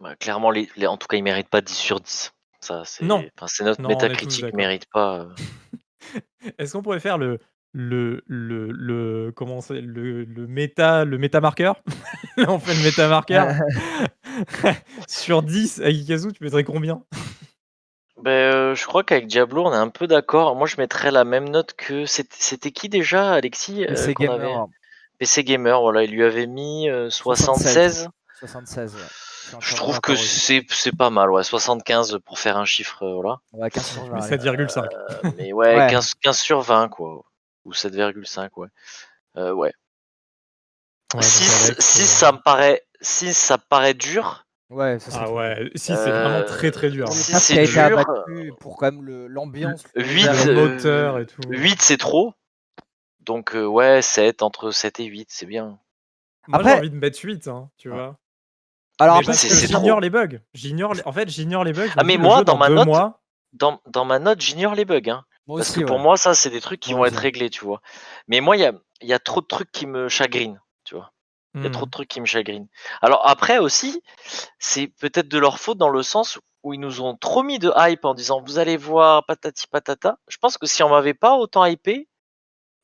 S2: Bah, clairement, les, en tout cas, ils méritent pas 10 sur 10. Ça, c'est,
S1: non.
S2: c'est notre métacritique ne mérite pas. Euh. [laughs]
S1: Est-ce qu'on pourrait faire le le le le comment c'est le le méta le méta marqueur [laughs] On fait le méta marqueur. [laughs] [laughs] sur 10 avec Ikazu, tu mettrais combien?
S2: Ben, euh, je crois qu'avec Diablo, on est un peu d'accord. Moi, je mettrais la même note que c'était qui déjà, Alexis
S3: PC euh, Gamer.
S2: PC Gamer, voilà, il lui avait mis 76.
S3: 76, ouais.
S2: Je trouve que c'est pas mal, ouais. 75 pour faire un chiffre, euh, voilà.
S3: Ouais, 15 sur 20.
S1: 7,5.
S2: Euh, mais ouais, 15, 15, sur 20, quoi. Ou 7,5, ouais. Euh, ouais. 6, 6 ça me paraît, 6, ça paraît dur.
S3: Ouais, ça
S1: Ah ouais, 6 c'est vraiment très très dur.
S2: 6 c'est dur.
S3: Pour quand même l'ambiance.
S2: 8,
S1: le moteur et tout.
S2: 8 c'est trop. Donc ouais, 7, entre 7 et 8, c'est bien.
S1: Moi j'ai envie de mettre 8, hein, tu vois. Alors après, j'ignore les bugs. J'ignore, en fait, j'ignore les bugs.
S2: Ah mais moi, dans, ma note, dans, dans, ma note, j'ignore les bugs. Hein. Parce que pour moi, ça, c'est des trucs qui vont être réglés, tu vois. Mais moi, il y a, y a, trop de trucs qui me chagrinent, Il y a trop de hmm. trucs qui me chagrinent. Alors après aussi, c'est peut-être de leur faute dans le sens où ils nous ont trop mis de hype en disant vous allez voir patati patata. Je pense que si on m'avait pas autant hypé,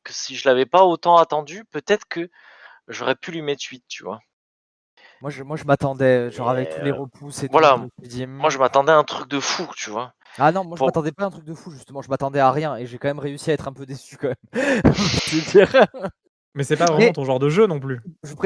S2: que si je l'avais pas autant attendu, peut-être que j'aurais pu lui mettre 8, tu vois.
S3: Moi, je, moi, je m'attendais, genre avec tous les repousses et
S2: voilà,
S3: tout.
S2: moi je m'attendais à un truc de fou, tu vois.
S3: Ah non, moi je m'attendais pas à un truc de fou, justement. Je m'attendais à rien et j'ai quand même réussi à être un peu déçu quand même. [laughs]
S1: Mais c'est pas vraiment ton genre de jeu non plus.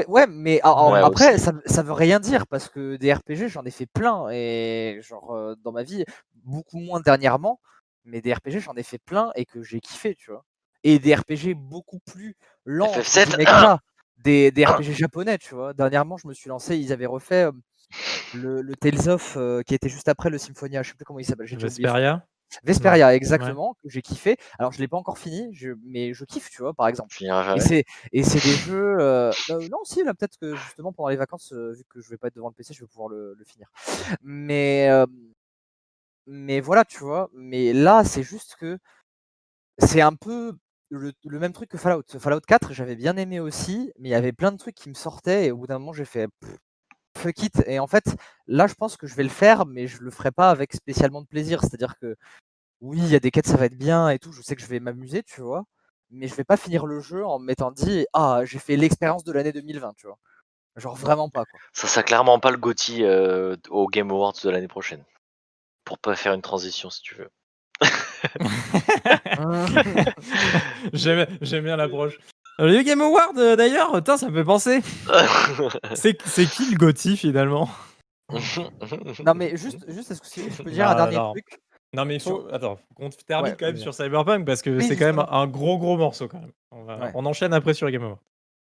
S3: Ouais, mais après, ça, ça veut rien dire parce que des RPG, j'en ai fait plein et genre euh, dans ma vie, beaucoup moins dernièrement, mais des RPG, j'en ai fait plein et que j'ai kiffé, tu vois. Et des RPG beaucoup plus lents, des, des RPG japonais, tu vois. Dernièrement, je me suis lancé, ils avaient refait euh, le, le, Tales of euh, qui était juste après le Symphonia, je sais plus comment il s'appelle.
S1: Vesperia
S3: Vesperia, exactement, que j'ai kiffé. Alors, je l'ai pas encore fini, mais je kiffe, tu vois, par exemple. Et c'est, et c'est des jeux. Euh, non, si, là, peut-être que justement pendant les vacances, vu que je vais pas être devant le PC, je vais pouvoir le, le finir. Mais, mais voilà, tu vois. Mais là, c'est juste que c'est un peu le, même truc que Fallout. Fallout 4, j'avais bien aimé aussi, mais il y avait plein de trucs qui me sortaient et au bout d'un moment, j'ai fait fuck it. Et en fait, là, je pense que je vais le faire, mais je le ferai pas avec spécialement de plaisir. C'est-à-dire que oui, il y a des quêtes, ça va être bien et tout. Je sais que je vais m'amuser, tu vois. Mais je vais pas finir le jeu en me mettant dit ah j'ai fait l'expérience de l'année 2020, tu vois. Genre vraiment pas quoi.
S2: Ça sera clairement pas le GOTY euh, au Game Awards de l'année prochaine. Pour pas faire une transition si tu veux. [laughs] [laughs]
S1: J'aime bien l'approche. Euh, le Game Award euh, d'ailleurs, ça me fait penser. [laughs] c'est qui le Gotti finalement? [laughs]
S3: Non mais juste, juste est-ce que je peux dire un dernier truc?
S1: Non mais il faut, attends, qu'on termine quand même sur Cyberpunk parce que c'est quand même un gros gros morceau quand même. On, enchaîne après sur Game Award.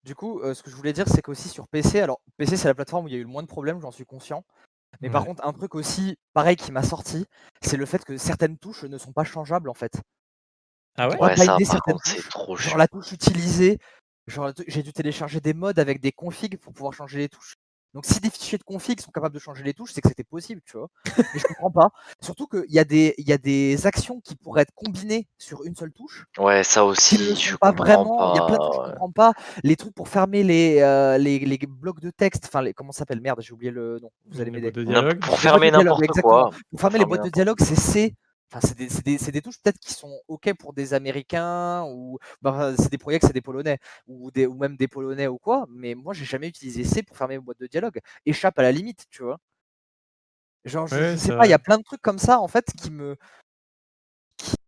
S3: Du coup, euh, ce que je voulais dire, c'est qu'aussi sur PC, alors PC c'est la plateforme où il y a eu le moins de problèmes, j'en suis conscient. Mais par contre, un truc aussi pareil qui m'a sorti, c'est le fait que certaines touches ne sont pas changeables en fait.
S1: Ah ouais,
S2: ça, c'est trop
S3: Genre la touche utilisée, genre j'ai dû télécharger des modes avec des configs pour pouvoir changer les touches. Donc si des fichiers de config sont capables de changer les touches, c'est que c'était possible, tu vois? Mais je comprends pas. Surtout qu'il y, a des, y a des actions qui pourraient être combinées sur une seule touche.
S2: Ouais, ça aussi, je pas vraiment.
S3: Il y a plein de trucs que je comprends pas. Les trucs pour fermer les, euh, les, les, blocs de texte, enfin, les, comment ça s'appelle? Merde, j'ai oublié le nom. Vous allez m'aider.
S2: Pour fermer n'importe quoi.
S3: Pour fermer les boîtes de dialogue, c'est C. Enfin, c'est des, des, des, touches peut-être qui sont OK pour des Américains ou bah, c'est des projets c'est des Polonais ou, des, ou même des Polonais ou quoi, mais moi j'ai jamais utilisé C pour fermer mes boîtes de dialogue. Échappe à la limite, tu vois. Genre, je, sais pas, il y a plein de trucs comme ça en fait qui me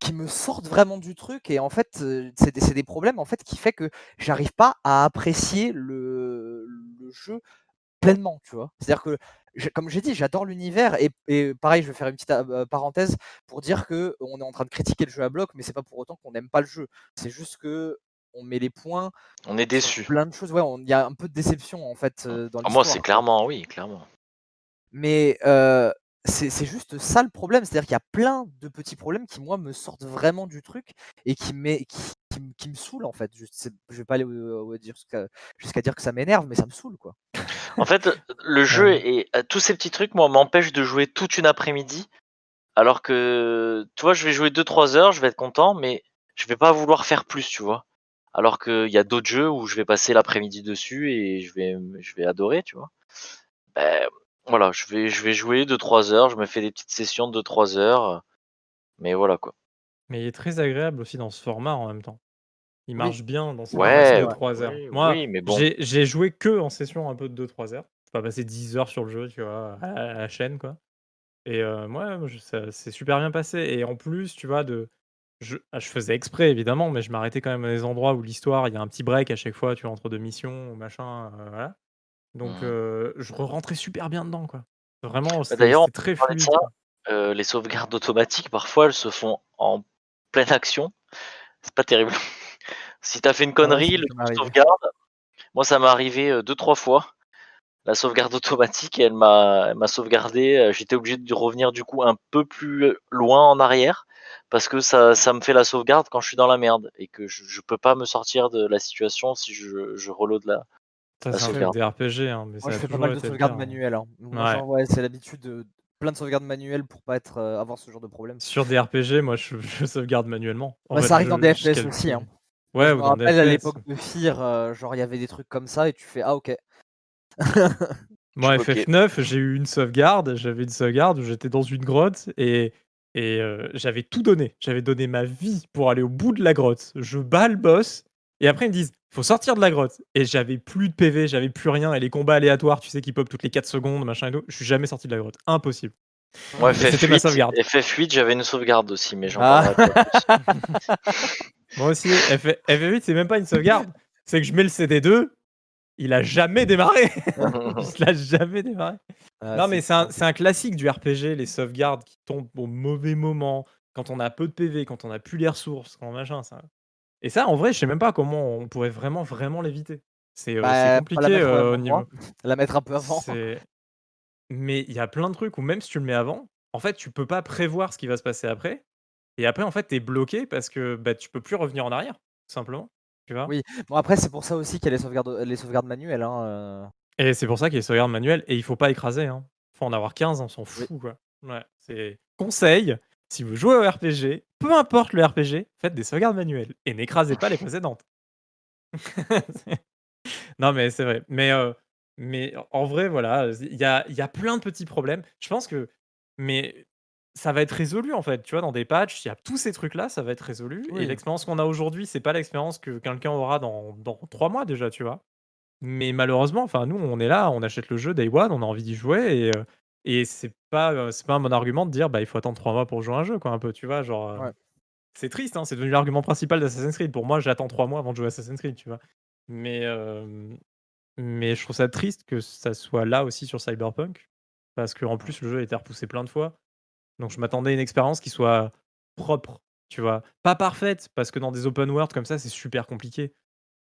S3: qui, me sortent vraiment du truc et en fait c'est des, des, problèmes en fait qui fait que j'arrive pas à apprécier le, le jeu pleinement, tu vois? C'est-à-dire que comme j'ai dit, j'adore l'univers et, pareil, je vais faire une petite euh, parenthèse pour dire que on est en train de critiquer le jeu à bloc, mais c'est pas pour autant qu'on n'aime pas le jeu. C'est juste que on met les points.
S2: On est déçu.
S3: Plein de choses. Ouais, il y a un peu de déception en fait euh, dans
S2: ah, Moi, c'est clairement, oui, clairement.
S3: Mais euh, c'est juste ça le problème, c'est-à-dire qu'il y a plein de petits problèmes qui moi me sortent vraiment du truc et qui, qui, qui, me saoulent en fait. Je, je vais pas aller dire jusqu'à dire que ça m'énerve, mais ça me saoule quoi.
S2: En fait, le [laughs] jeu et tous ces petits trucs, moi, m'empêchent de jouer toute une après-midi. Alors que, tu vois, je vais jouer 2-3 heures, je vais être content, mais je vais pas vouloir faire plus, tu vois. Alors qu'il y a d'autres jeux où je vais passer l'après-midi dessus et je vais, je vais adorer, tu vois. Ben, voilà, je vais, je vais jouer 2-3 heures, je me fais des petites sessions de 2-3 heures. Mais voilà quoi.
S1: Mais il est très agréable aussi dans ce format en même temps. Il marche bien dans ce format de 3 heures. Moi, j'ai joué que en session un peu de 2-3 heures. Je pas passer 10 heures sur le jeu, tu vois, à la, chaîne, quoi. Et euh, moi, c'est super bien passé. Et en plus, tu vois, de, je, ah, je faisais exprès évidemment, mais je m'arrêtais quand même à des endroits où l'histoire, il y a un petit break à chaque fois, tu vois, entre deux missions, machin, euh, voilà. Donc, mmh. je rentrais super bien dedans, quoi. Vraiment, bah,
S2: D'ailleurs,
S1: très fluide.
S2: les sauvegardes automatiques, parfois, elles se font en pleine action. C'est pas terrible. Si t'as fait une ah connerie, le sauvegarde, moi, ça m'est arrivé deux, trois fois. La sauvegarde [laughs] automatique, elle m'a, m'a sauvegardé. J'étais obligé de revenir du coup un peu plus loin en arrière parce que ça, ça me fait la sauvegarde quand je suis dans la merde et que je, je peux pas me sortir de la situation si je, je reload la,
S1: ça, c'est un des RPG. Hein,
S3: mais Moi, je fais pas mal de sauvegardes hein. manuelles. Hein. ouais. c'est l'habitude de plein de sauvegardes manuelles pour pas être, euh, avoir ce genre de problème.
S1: Sur des RPG, moi, [laughs] je, sauvegarde manuellement.
S3: Bah, ça arrive dans des FPS aussi. Hein.
S1: Ouais, je me
S3: rappelle à l'époque de Fear, euh, genre il y avait des trucs comme ça et tu fais ah ok.
S1: Moi, [laughs] FF9, j'ai eu une sauvegarde. J'avais une sauvegarde où j'étais dans une grotte et, et euh, j'avais tout donné. J'avais donné ma vie pour aller au bout de la grotte. Je bats le boss et après ils me disent faut sortir de la grotte. Et j'avais plus de PV, j'avais plus rien. Et les combats aléatoires, tu sais, qui pop toutes les 4 secondes, machin et tout. Je suis jamais sorti de la grotte. Impossible.
S2: Ouais, C'était ma sauvegarde. FF8, j'avais une sauvegarde aussi, mais j'en ah. pas [laughs]
S1: Moi aussi, FF8, c'est même pas une sauvegarde. C'est que je mets le CD2, il a jamais démarré. [laughs] il a jamais démarré. Ah, non, mais c'est un, un, classique du RPG, les sauvegardes qui tombent au mauvais moment, quand on a peu de PV, quand on a plus les ressources, quand machin. Ça... Et ça, en vrai, je sais même pas comment on pourrait vraiment, vraiment l'éviter. C'est euh, bah, compliqué euh, au niveau. [laughs]
S3: La mettre un peu avant.
S1: Mais il y a plein de trucs où même si tu le mets avant, en fait, tu peux pas prévoir ce qui va se passer après. Et après, en fait, tu es bloqué parce que bah, tu peux plus revenir en arrière, tout simplement. Tu vois?
S3: Oui, bon après c'est pour ça aussi qu'il y a les sauvegardes, les sauvegardes manuelles. Hein, euh.
S1: Et c'est pour ça qu'il y a les sauvegardes manuelles et il faut pas écraser. Hein. faut en avoir 15, on s'en fout. Quoi. Ouais, c'est conseil, si vous jouez au RPG, peu importe le RPG, faites des sauvegardes manuelles et n'écrasez pas les [laughs] précédentes. [laughs] non mais c'est vrai. Mais, euh, mais en vrai, voilà, il y a, y a plein de petits problèmes. Je pense que... Mais ça va être résolu en fait, tu vois, dans des patchs, il y a tous ces trucs-là, ça va être résolu. Et l'expérience qu'on a aujourd'hui, c'est pas l'expérience que quelqu'un aura dans, dans trois mois déjà, tu vois. Mais malheureusement, enfin, nous, on est là, on achète le jeu Day One, on a envie d'y jouer, et, euh, et c'est pas, euh, c'est pas un bon argument de dire, bah, il faut attendre trois mois pour jouer un jeu, quoi, un peu, tu vois, genre. Euh, c'est triste, hein, c'est devenu l'argument principal d'Assassin's Creed. Pour moi, j'attends trois mois avant de jouer Assassin's Creed, tu vois. Mais, mais je trouve ça triste que ça soit là aussi sur Cyberpunk, parce qu'en plus, le jeu a été repoussé plein de fois. Donc je m'attendais à une expérience qui soit propre, tu vois? Pas parfaite, parce que dans des open world comme ça, c'est super compliqué.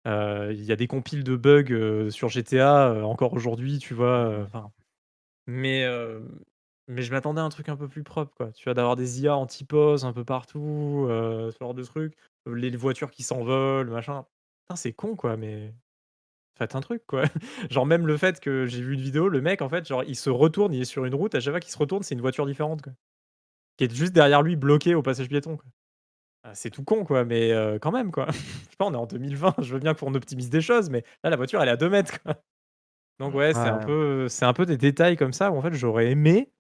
S1: Il y a des compiles de bugs sur GTA encore aujourd'hui, tu vois. mais, mais je m'attendais à un truc un peu plus propre, quoi. Tu vois, d'avoir des IA anti-pause un peu partout, ce genre de trucs. Les voitures qui s'envolent, machin. c'est con, quoi, mais faites un truc, quoi. [laughs] genre, même le fait que j'ai vu une vidéo, le mec, en fait, genre, il se retourne, il est sur une route, à chaque fois qu'il se retourne, c'est une voiture différente, quoi qui est juste derrière lui, bloqué au passage piéton. Ah, c'est tout con, quoi, mais quand même, quoi. [laughs] Je sais pas, on est en 2020, je veux bien qu'on optimise des choses, mais là, la voiture, elle est à 2 mètres, Donc ouais, c'est un peu c'est un peu des détails comme ça où en fait, j'aurais aimé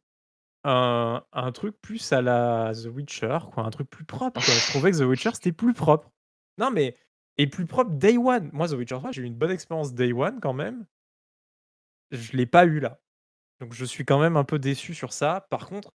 S1: un un truc plus à la The Witcher, quoi, un truc plus propre, Je trouvais que The Witcher, c'était plus propre. Non, mais et plus propre day one. Moi, The Witcher 3, j'ai eu une bonne expérience day one quand même. Je l'ai pas eu là. Donc je suis quand même un peu déçu sur ça. Par contre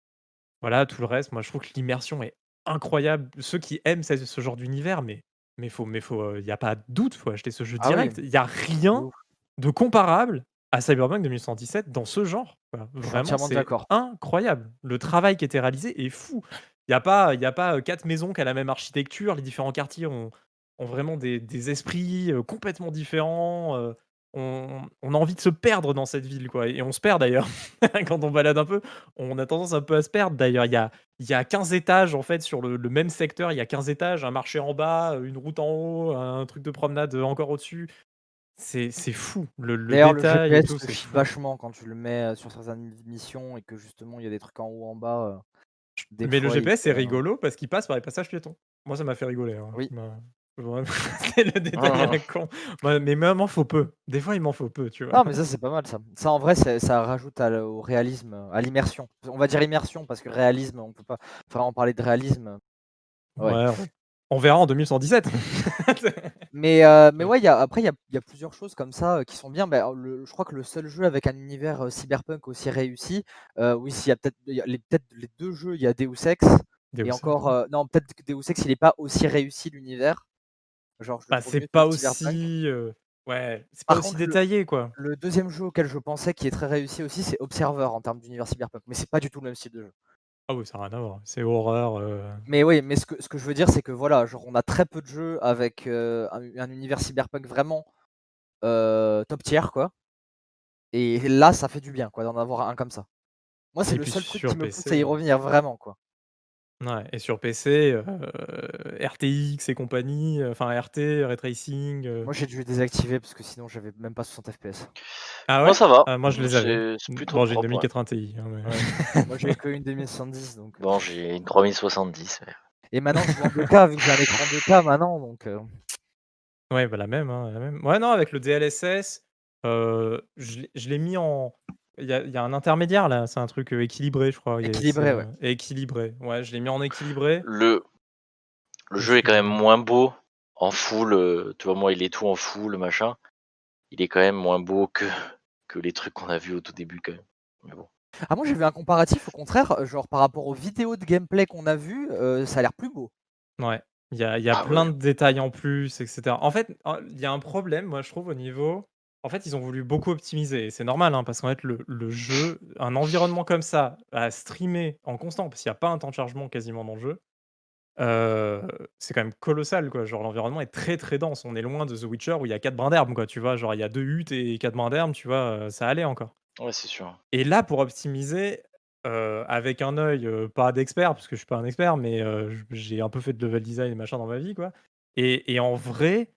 S1: voilà, tout le reste, moi je trouve que l'immersion est incroyable. Ceux qui aiment ce, genre d'univers, mais mais faut, mais faut, il y a pas de doute, faut acheter ce jeu ah direct. Il y a rien de comparable à Cyberpunk 2077 dans ce genre. Vraiment, c'est incroyable. Le travail qui a été réalisé est fou. Il n'y a pas, il y a pas quatre maisons qui ont la même architecture. Les différents quartiers ont, ont vraiment des, des esprits complètement différents on, a envie de se perdre dans cette ville, quoi. Et on se perd d'ailleurs. [laughs] Quand on balade un peu, on a tendance un peu à se perdre d'ailleurs. Il y a, il y a 15 étages en fait sur le, même secteur. Il y a 15 étages, un marché en bas, une route en haut, un truc de promenade encore au-dessus. C'est, fou. Le,
S3: le GPS vachement quand tu le mets sur certaines missions et que justement il y a des trucs en haut, en bas.
S1: Mais le GPS c'est rigolo parce qu'il passe par les passages piétons. Moi ça m'a fait rigoler. Hein.
S3: Oui.
S1: C'est [laughs] le détail ah. con. mais il m'en faut peu. Des fois, il m'en faut peu, tu vois.
S3: Non, mais ça, c'est pas mal, ça. Ça, en vrai, ça rajoute au réalisme, à l'immersion. On va dire immersion, parce que réalisme, on peut pas vraiment parler de réalisme.
S1: Ouais. on verra en 2117. [laughs]
S3: mais, euh, mais ouais, y a, après, il y a, plusieurs choses comme ça euh, qui sont bien. Bah, je crois que le seul jeu avec un univers euh, cyberpunk aussi réussi, oui, s'il y a peut-être les, peut les deux jeux, il y a Deus Ex. et encore, non, peut-être que Deus Ex, il n'est pas aussi réussi l'univers.
S1: Bah, c'est pas aussi, ouais, c'est pas aussi détaillé, quoi.
S3: Le deuxième jeu auquel je pensais qui est très réussi aussi, c'est Observer en termes d'univers cyberpunk, mais c'est pas du tout le même style de jeu.
S1: Ah oui, ça n'a rien à voir, c'est horreur,
S3: Mais oui, mais ce que ce que je veux dire, c'est que voilà, genre on a très peu de jeux avec, un univers cyberpunk vraiment, top tier, quoi et là, ça fait du bien, quoi, d'en avoir un comme ça. Moi, c'est le seul truc qui me pousse à y revenir vraiment, quoi.
S1: Ouais, et sur PC, euh, RTX et compagnie, euh, enfin RT, Ray Tracing. Euh.
S3: Moi, j'ai dû les désactiver parce que sinon j'avais même pas 60 FPS.
S2: Ah ouais? Moi, ça va.
S1: Ah, moi, je les avais. C'est Bon, j'ai une 2080 Ti,
S3: hein, Moi, j'ai que une 2070 donc
S2: Bon, j'ai une 3070,
S3: et maintenant je joue en 2K vu que j'ai un écran 2K maintenant donc
S1: Ouais, bah, la même, hein, la même. Ouais, non, avec le DLSS, je l'ai mis en il y a un intermédiaire là, c'est un truc, équilibré je crois.
S3: Équilibré, ouais.
S1: équilibré. Ouais, je l'ai mis en équilibré.
S2: Le le jeu est quand même moins beau en full, tu vois, moi, il est tout en full, machin. Il est quand même moins beau que, que les trucs qu'on a vus au tout début, quand même. Mais bon.
S3: Ah, moi, j'ai vu un comparatif, au contraire, genre par rapport aux vidéos de gameplay qu'on a vues, ça a l'air plus beau.
S1: Ouais, il y a, y a ah plein de détails en plus, etc. En fait, il y a un problème, moi, je trouve, au niveau. En fait, ils ont voulu beaucoup optimiser. C'est normal, hein, parce qu'en fait, le, le jeu, un environnement comme ça, à streamer en constant, parce qu'il n'y a pas un temps de chargement quasiment dans le jeu, c'est quand même colossal, quoi. Genre, l'environnement est très, très dense. On est loin de The Witcher où il y a 4 brins d'herbe, quoi, tu vois? Genre, il y a 2 huttes et 4 brins d'herbe, tu vois? ça allait encore.
S2: Ouais, c'est sûr.
S1: Et là, pour optimiser, avec un œil, pas d'expert, parce que je suis pas un expert, mais j'ai un peu fait de level design et machin dans ma vie, quoi. Et et en vrai,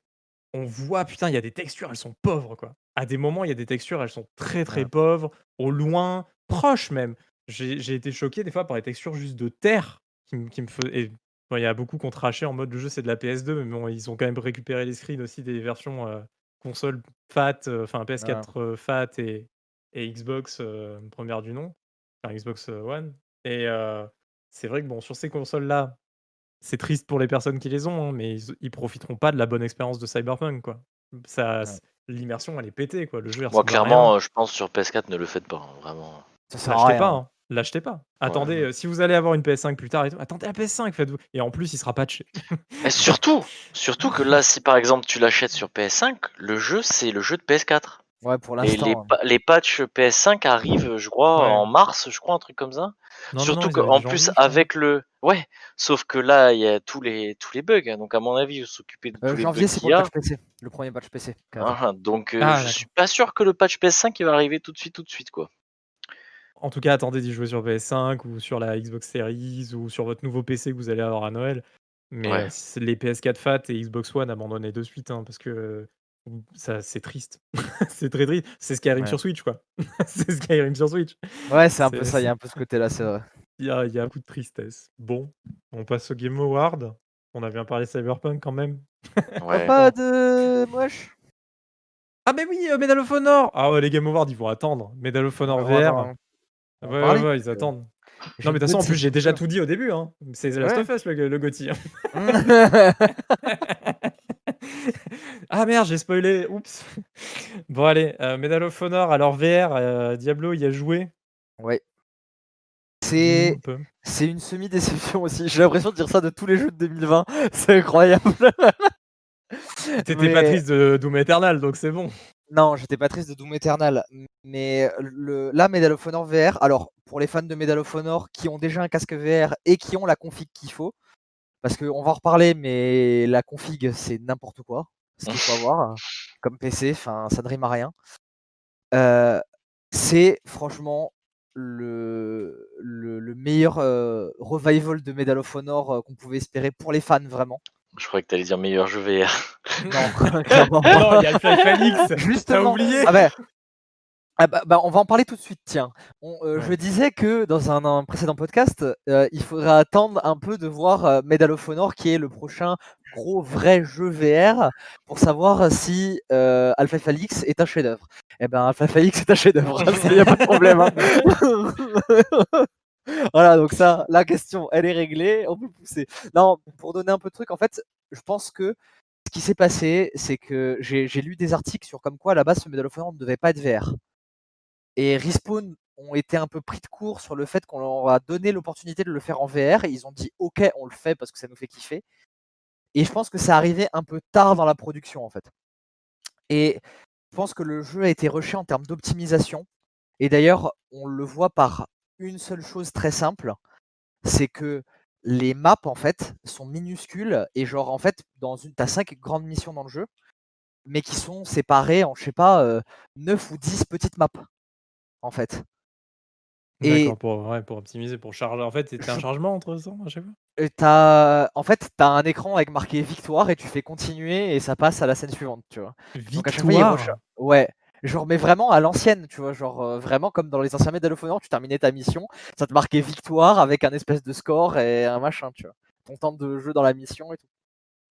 S1: on voit, putain, il y a des textures, elles sont pauvres, quoi. À des moments, il y a des textures, elles sont très, très pauvres, au loin, proches même. J'ai été choqué des fois par les textures juste de terre qui me qui me il y a beaucoup qui ont traché en mode le jeu c'est de la PS2, mais bon, ils ont quand même récupéré les screens aussi des versions console fat, enfin PS4 fat et, et Xbox première du nom, enfin Xbox One. Et c'est vrai que bon, sur ces consoles-là, c'est triste pour les personnes qui les ont, hein, mais ils, profiteront pas de la bonne expérience de Cyberpunk, quoi. Ça, l'immersion, elle est pétée, quoi. Le jeu,
S2: Moi, clairement, je pense sur PS4, ne le faites pas, hein, vraiment.
S1: Ça sert à rien. pas. Hein. L'achetez pas. Attendez, euh, si vous allez avoir une PS5 plus tard attendez la PS5, faites-vous. Et en plus, il sera patché. [laughs]
S2: Et surtout, surtout que là, si par exemple tu l'achètes sur PS5, le jeu c'est le jeu de PS4.
S3: Ouais, pour
S2: Et les, les patchs PS5 arrivent, je crois, en mars, je crois, un truc comme ça. Surtout qu'en plus, avec le. Ouais, sauf que là, il y a tous les, tous les bugs. Hein. Donc, à mon avis, vous s'occupez de
S3: euh,
S2: tous
S3: janvier,
S2: c'est
S3: pour le patch PC. Le premier patch PC.
S2: Ah, donc, euh, ah, je suis pas sûr que le patch PS5 il va arriver tout de suite, tout de suite, quoi.
S1: En tout cas, attendez d'y jouer sur PS5 ou sur la Xbox Series ou sur votre nouveau PC que vous allez avoir à Noël. Mais les PS4 Fat et Xbox One, abandonnez de suite, hein, parce que ça, c'est triste. [laughs] c'est très triste. C'est Skyrim sur Switch, quoi. [laughs] c'est Skyrim sur Switch.
S3: Ouais, c'est un peu ça, il y a un peu ce côté-là, c'est vrai.
S1: Il y a, y a un coup de tristesse. Bon, on passe au Game Award. On a bien parlé Cyberpunk quand même. [laughs]
S3: Ouais. Pas de moche.
S1: Ah, mais oui, euh, Medal of Honor Ah ouais, les Game Awards, ils vont attendre. Medal of Honor VR. Ouais, ouais, ouais, ils attendent. Non, mais de toute façon, en plus, j'ai déjà tout dit au début. Hein. C'est The Last of Us, le, le Gotti. [laughs] ah merde, j'ai spoilé. Oups. [laughs] Bon, allez, euh, Medal of Honor, alors VR, euh, Diablo y a joué.
S3: Ouais. C'est c'est une semi-déception aussi. J'ai l'impression de dire ça de tous les jeux de 2020. [laughs] C'est incroyable.
S1: T'étais pas triste de Doom Eternal, donc c'est bon.
S3: Non, j'étais pas triste de Doom Eternal, mais le, là, Medal of Honor VR, alors pour les fans de Medal of Honor qui ont déjà un casque VR et qui ont la config qu'il faut, parce qu'on va en reparler, mais la config c'est n'importe quoi, ce qu'il faut [laughs] avoir comme PC, enfin ça ne rime à rien. Euh, c'est franchement le, le, meilleur euh, revival de Medal of Honor euh, qu'on pouvait espérer pour les fans vraiment.
S2: Je croyais que tu allais dire meilleur jeu VR.
S1: Non, [laughs] [laughs] clairement Non, il y a le Felix.
S3: Justement.
S1: oublié.
S3: Ah ben, ah bah, bah, on va en parler tout de suite, tiens. Euh, je disais que dans un, précédent podcast, euh, il faudra attendre un peu de voir euh, Medal of Honor, qui est le prochain gros vrai jeu VR, pour savoir si Alpha Felix est un chef-d'œuvre. Eh ben, Alpha Felix est un chef-d'œuvre, il n'y a pas de problème. Hein. [laughs] voilà, donc ça, la question, elle est réglée, on peut pousser. Non, pour donner un peu de truc, en fait, je pense que ce qui s'est passé, c'est que j'ai lu des articles sur comme quoi à la base ce Medal of Honor ne devait pas être VR. Et Respawn ont été un peu pris de court sur le fait qu'on leur a donné l'opportunité de le faire en VR ils ont dit ok on le fait parce que ça nous fait kiffer. Et je pense que ça arrivait un peu tard dans la production en fait. Et je pense que le jeu a été rushé en termes d'optimisation. Et d'ailleurs, on le voit par une seule chose très simple, c'est que les maps en fait sont minuscules et genre en fait dans une t'as cinq grandes missions dans le jeu, mais qui sont séparées en je sais pas 9 ou 10 petites maps en fait.
S1: Et pour, pour optimiser, pour charger. En fait, c'est un [laughs] chargement entre ça à chaque
S3: fois? En fait, tu as un écran avec marqué victoire et tu fais continuer et ça passe à la scène suivante, tu vois.
S1: Victoire
S3: Ouais. Genre, mais vraiment à l'ancienne, tu vois, genre euh, vraiment comme dans les anciens Medal of Honor, tu terminais ta mission, ça te marquait victoire avec un espèce de score et un machin, tu vois. Ton temps de jeu dans la mission et tout.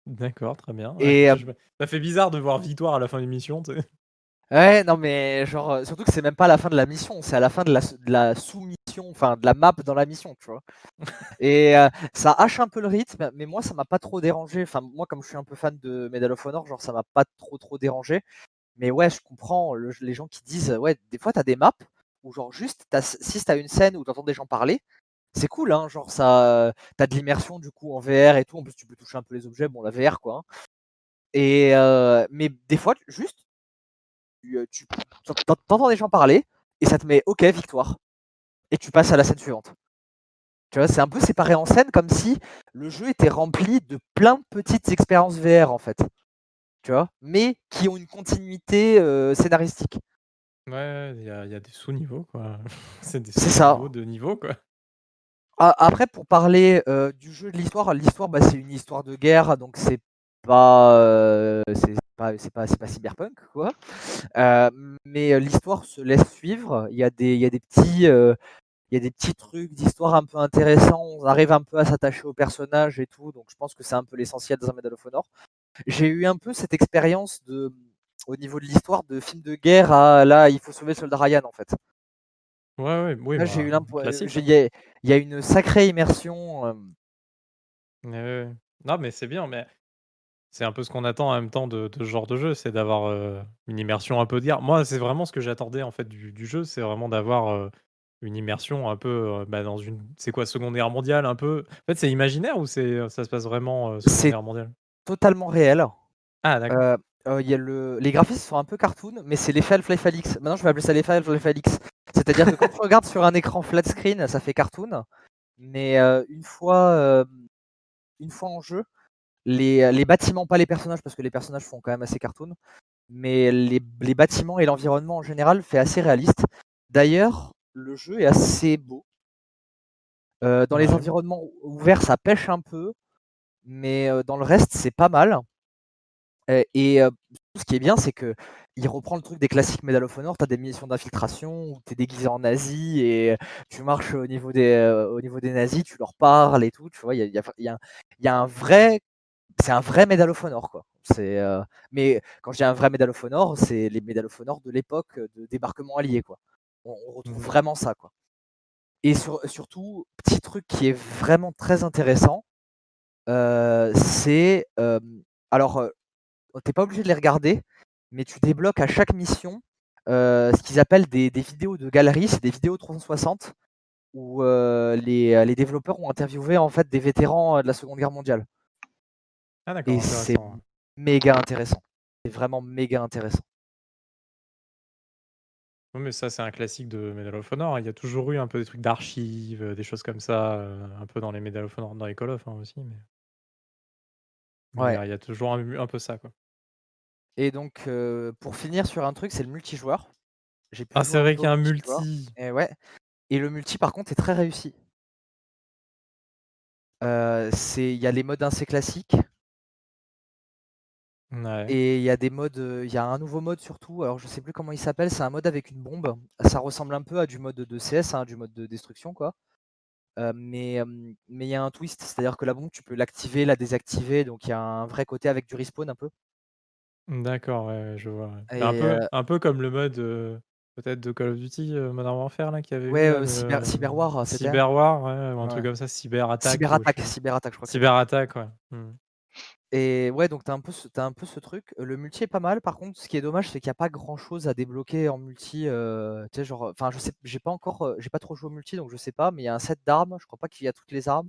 S1: D'accord, très bien. Et euh ça fait bizarre de voir victoire à la fin d'une mission,
S3: Ouais, non, mais genre, euh, surtout que c'est même pas à la fin de la mission, c'est à la fin de la, de la sous-mission mission, enfin de la map dans la mission, tu vois. [laughs] Et ça hache un peu le rythme, mais moi ça m'a pas trop dérangé. Enfin moi comme je suis un peu fan de Medal of Honor, genre ça m'a pas trop trop dérangé. Mais ouais, je comprends les gens qui disent ouais, des fois tu as des maps où genre juste si tu as une scène où tu entends des gens parler, c'est cool, hein, genre ça, t'as de l'immersion du coup en VR et tout. En plus, tu peux toucher un peu les objets, bon, la VR quoi. Hein. Et mais des fois, juste, tu, entends des gens parler et ça te met OK victoire et tu passes à la scène suivante. Tu vois, c'est un peu séparé en scène comme si le jeu était rempli de plein de petites expériences VR en fait. Tu vois, mais qui ont une continuité scénaristique.
S1: Ouais, il y, a des sous-niveaux quoi. [laughs] c'est des
S3: sous-niveaux
S1: de niveau quoi
S3: après, pour parler du jeu de l'histoire, l'histoire, bah, c'est une histoire de guerre, donc c'est pas, pas, c'est pas, c'est pas cyberpunk, quoi. mais l'histoire se laisse suivre. Il y a des, il y a des petits, il y a des petits trucs d'histoire un peu intéressants. On arrive un peu à s'attacher aux personnages et tout, donc je pense que c'est un peu l'essentiel dans un Medal of Honor. J'ai eu un peu cette expérience de, au niveau de l'histoire, de film de guerre à là, il faut sauver le soldat Ryan, en fait.
S1: Ouais, ouais, oui,
S3: j'ai eu
S1: bah,
S3: l'impression, hein. il y a une sacrée immersion,
S1: Non, mais c'est bien, mais c'est un peu ce qu'on attend en même temps de ce genre de jeu, c'est d'avoir, une immersion un peu de Moi, c'est vraiment ce que j'attendais, en fait, du jeu, c'est vraiment d'avoir, une immersion un peu, bah, dans une c'est quoi? Seconde Guerre mondiale, un peu? En fait, c'est imaginaire ou c'est, ça se passe vraiment, Seconde Guerre mondiale?
S3: totalement réel.
S1: Ah d'accord.
S3: y a le les graphismes sont un peu cartoon, mais c'est l'effet Half-Life Alyx. Maintenant, je vais appeler ça l'effet Half-Life Alyx. C'est-à-dire que quand tu [laughs] regardes sur un écran flat screen, ça fait cartoon, mais une fois, une fois en jeu, les, les, bâtiments, pas les personnages, parce que les personnages font quand même assez cartoon, mais les, les bâtiments et l'environnement en général fait assez réaliste. D'ailleurs, le jeu est assez beau. dans les environnements ouverts, ça pêche un peu, mais dans le reste, c'est pas mal. Et, ce qui est bien, c'est que il reprend le truc des classiques Medal of Honor. Tu as des missions d'infiltration où tu es déguisé en nazi et tu marches au niveau, des, au niveau des nazis, tu leur parles et tout. Tu vois, il y a, y, a, y a, un vrai. C'est un vrai Medal of Honor, quoi. C'est, mais quand je dis un vrai Medal of Honor, c'est les Medal of Honor de l'époque de débarquement allié, quoi. On, retrouve mmh. vraiment ça, quoi. Et sur, surtout, petit truc qui est vraiment très intéressant, c'est. alors, t'es pas obligé de les regarder, mais tu débloques à chaque mission ce qu'ils appellent des, vidéos de galerie, c'est des vidéos 360 où les, développeurs ont interviewé en fait des vétérans de la Seconde Guerre mondiale.
S1: Ah.
S3: Et c'est méga intéressant. C'est vraiment méga intéressant.
S1: Oui, mais ça, c'est un classique de Medal of Honor. Hein. Il y a toujours eu un peu des trucs d'archives, des choses comme ça, un peu dans les Medal of Honor, dans les Call of hein, aussi. Mais... il y a toujours un peu ça, quoi.
S3: Et donc, pour finir sur un truc, c'est le multijoueur.
S1: Ah, c'est vrai qu'il y a un multi.
S3: Et ouais. Et le multi, par contre, est très réussi. c'est il y a les modes assez classiques. Et il y a des modes, il y a un nouveau mode surtout, alors je sais plus comment il s'appelle, c'est un mode avec une bombe. Ça ressemble un peu à du mode de CS, hein, du mode de destruction quoi. mais mais il y a un twist, c'est-à-dire que la bombe, tu peux l'activer, la désactiver, donc il y a un vrai côté avec du respawn un peu.
S1: D'accord, ouais, je vois, un peu un peu comme le mode, peut-être de Call of Duty, Modern Warfare là, qui avait
S3: Ouais, Cyber Cyber War,
S1: Cyber War, ouais, ou un truc comme ça, Cyber Attack
S3: Cyber Attack, Cyber Attack, je crois
S1: Cyber Attack, ouais. Mmh.
S3: Et ouais, donc tu as un peu ce truc. Le multi est pas mal, par contre, ce qui est dommage, c'est qu'il y a pas grand chose à débloquer en multi, sais, genre, enfin, je sais j'ai pas encore, j'ai pas trop joué au multi, donc je sais pas, mais il y a un set d'armes, je crois pas qu'il y a toutes les armes.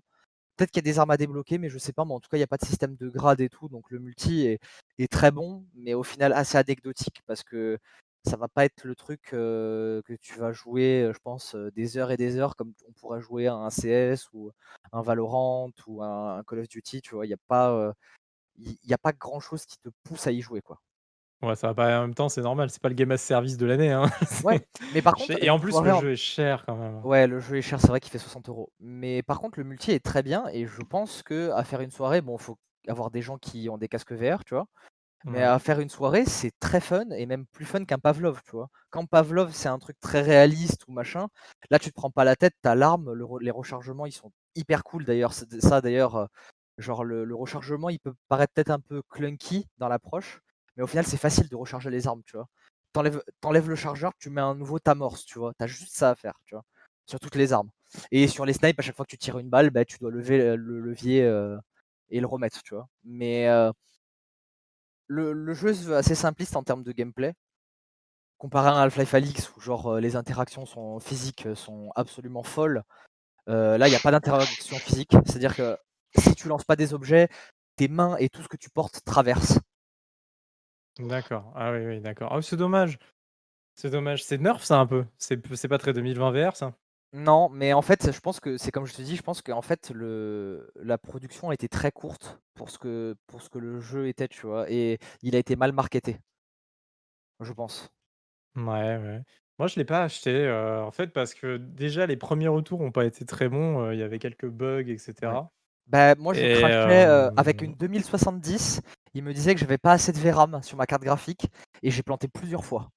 S3: Peut-être qu'il y a des armes à débloquer, mais je sais pas. Mais en tout cas, il n'y a pas de système de grade et tout. Donc le multi est, très bon, mais au final assez anecdotique parce que ça va pas être le truc que tu vas jouer, je pense, des heures et des heures comme on pourrait jouer à un CS ou un Valorant ou un, Call of Duty. Tu vois, il n'y a pas, il a pas grand chose qui te pousse à y jouer, quoi.
S1: Ouais, ça va pas en même temps, c'est normal, c'est pas le game as service de l'année, hein. [laughs]
S3: Ouais, mais par contre,
S1: et en plus le jeu est cher quand même.
S3: Ouais, le jeu est cher, c'est vrai qu'il fait 60 euros. Mais par contre, le multi est très bien et je pense que à faire une soirée, bon, faut avoir des gens qui ont des casques VR, tu vois? Mais à faire une soirée, c'est très fun et même plus fun qu'un Pavlov, tu vois? Quand Pavlov, c'est un truc très réaliste ou machin, là, tu te prends pas la tête, tu l'arme, les rechargements, ils sont hyper cool d'ailleurs. ça d'ailleurs, genre le rechargement, il peut paraître peut-être un peu clunky dans l'approche mais au final, c'est facile de recharger les armes, tu vois. T'enlèves, le chargeur, tu mets un nouveau t'amorce, tu vois. T'as juste ça à faire, tu vois. sur toutes les armes. Et sur les snipes, à chaque fois que tu tires une balle, bah, tu dois lever le levier et le remettre, tu vois. Mais le, le, jeu est assez simpliste en termes de gameplay. Comparé à Half-Life Alix où genre les interactions sont physiques sont absolument folles. là, il n'y a pas d'interaction physique. C'est-à-dire que si tu lances pas des objets, tes mains et tout ce que tu portes traversent.
S1: D'accord. Ah oui, oui, d'accord. Ah, c'est dommage. C'est dommage. C'est nerf ça un peu. C'est c'est pas très 2020 VR ça?
S3: Non, mais en fait, je pense que c'est comme je te dis, je pense qu'en fait le la production a été très courte pour ce que pour ce que le jeu était, tu vois? Et il a été mal marketé. Je pense.
S1: Ouais, ouais. Moi, je l'ai pas acheté, euh, en fait, parce que déjà les premiers retours ont pas été très bons, euh, il y avait quelques bugs etc.
S3: Bah, moi je craquais, euh, avec une 2070, il me disait que j'avais pas assez de VRAM sur ma carte graphique et j'ai planté plusieurs fois.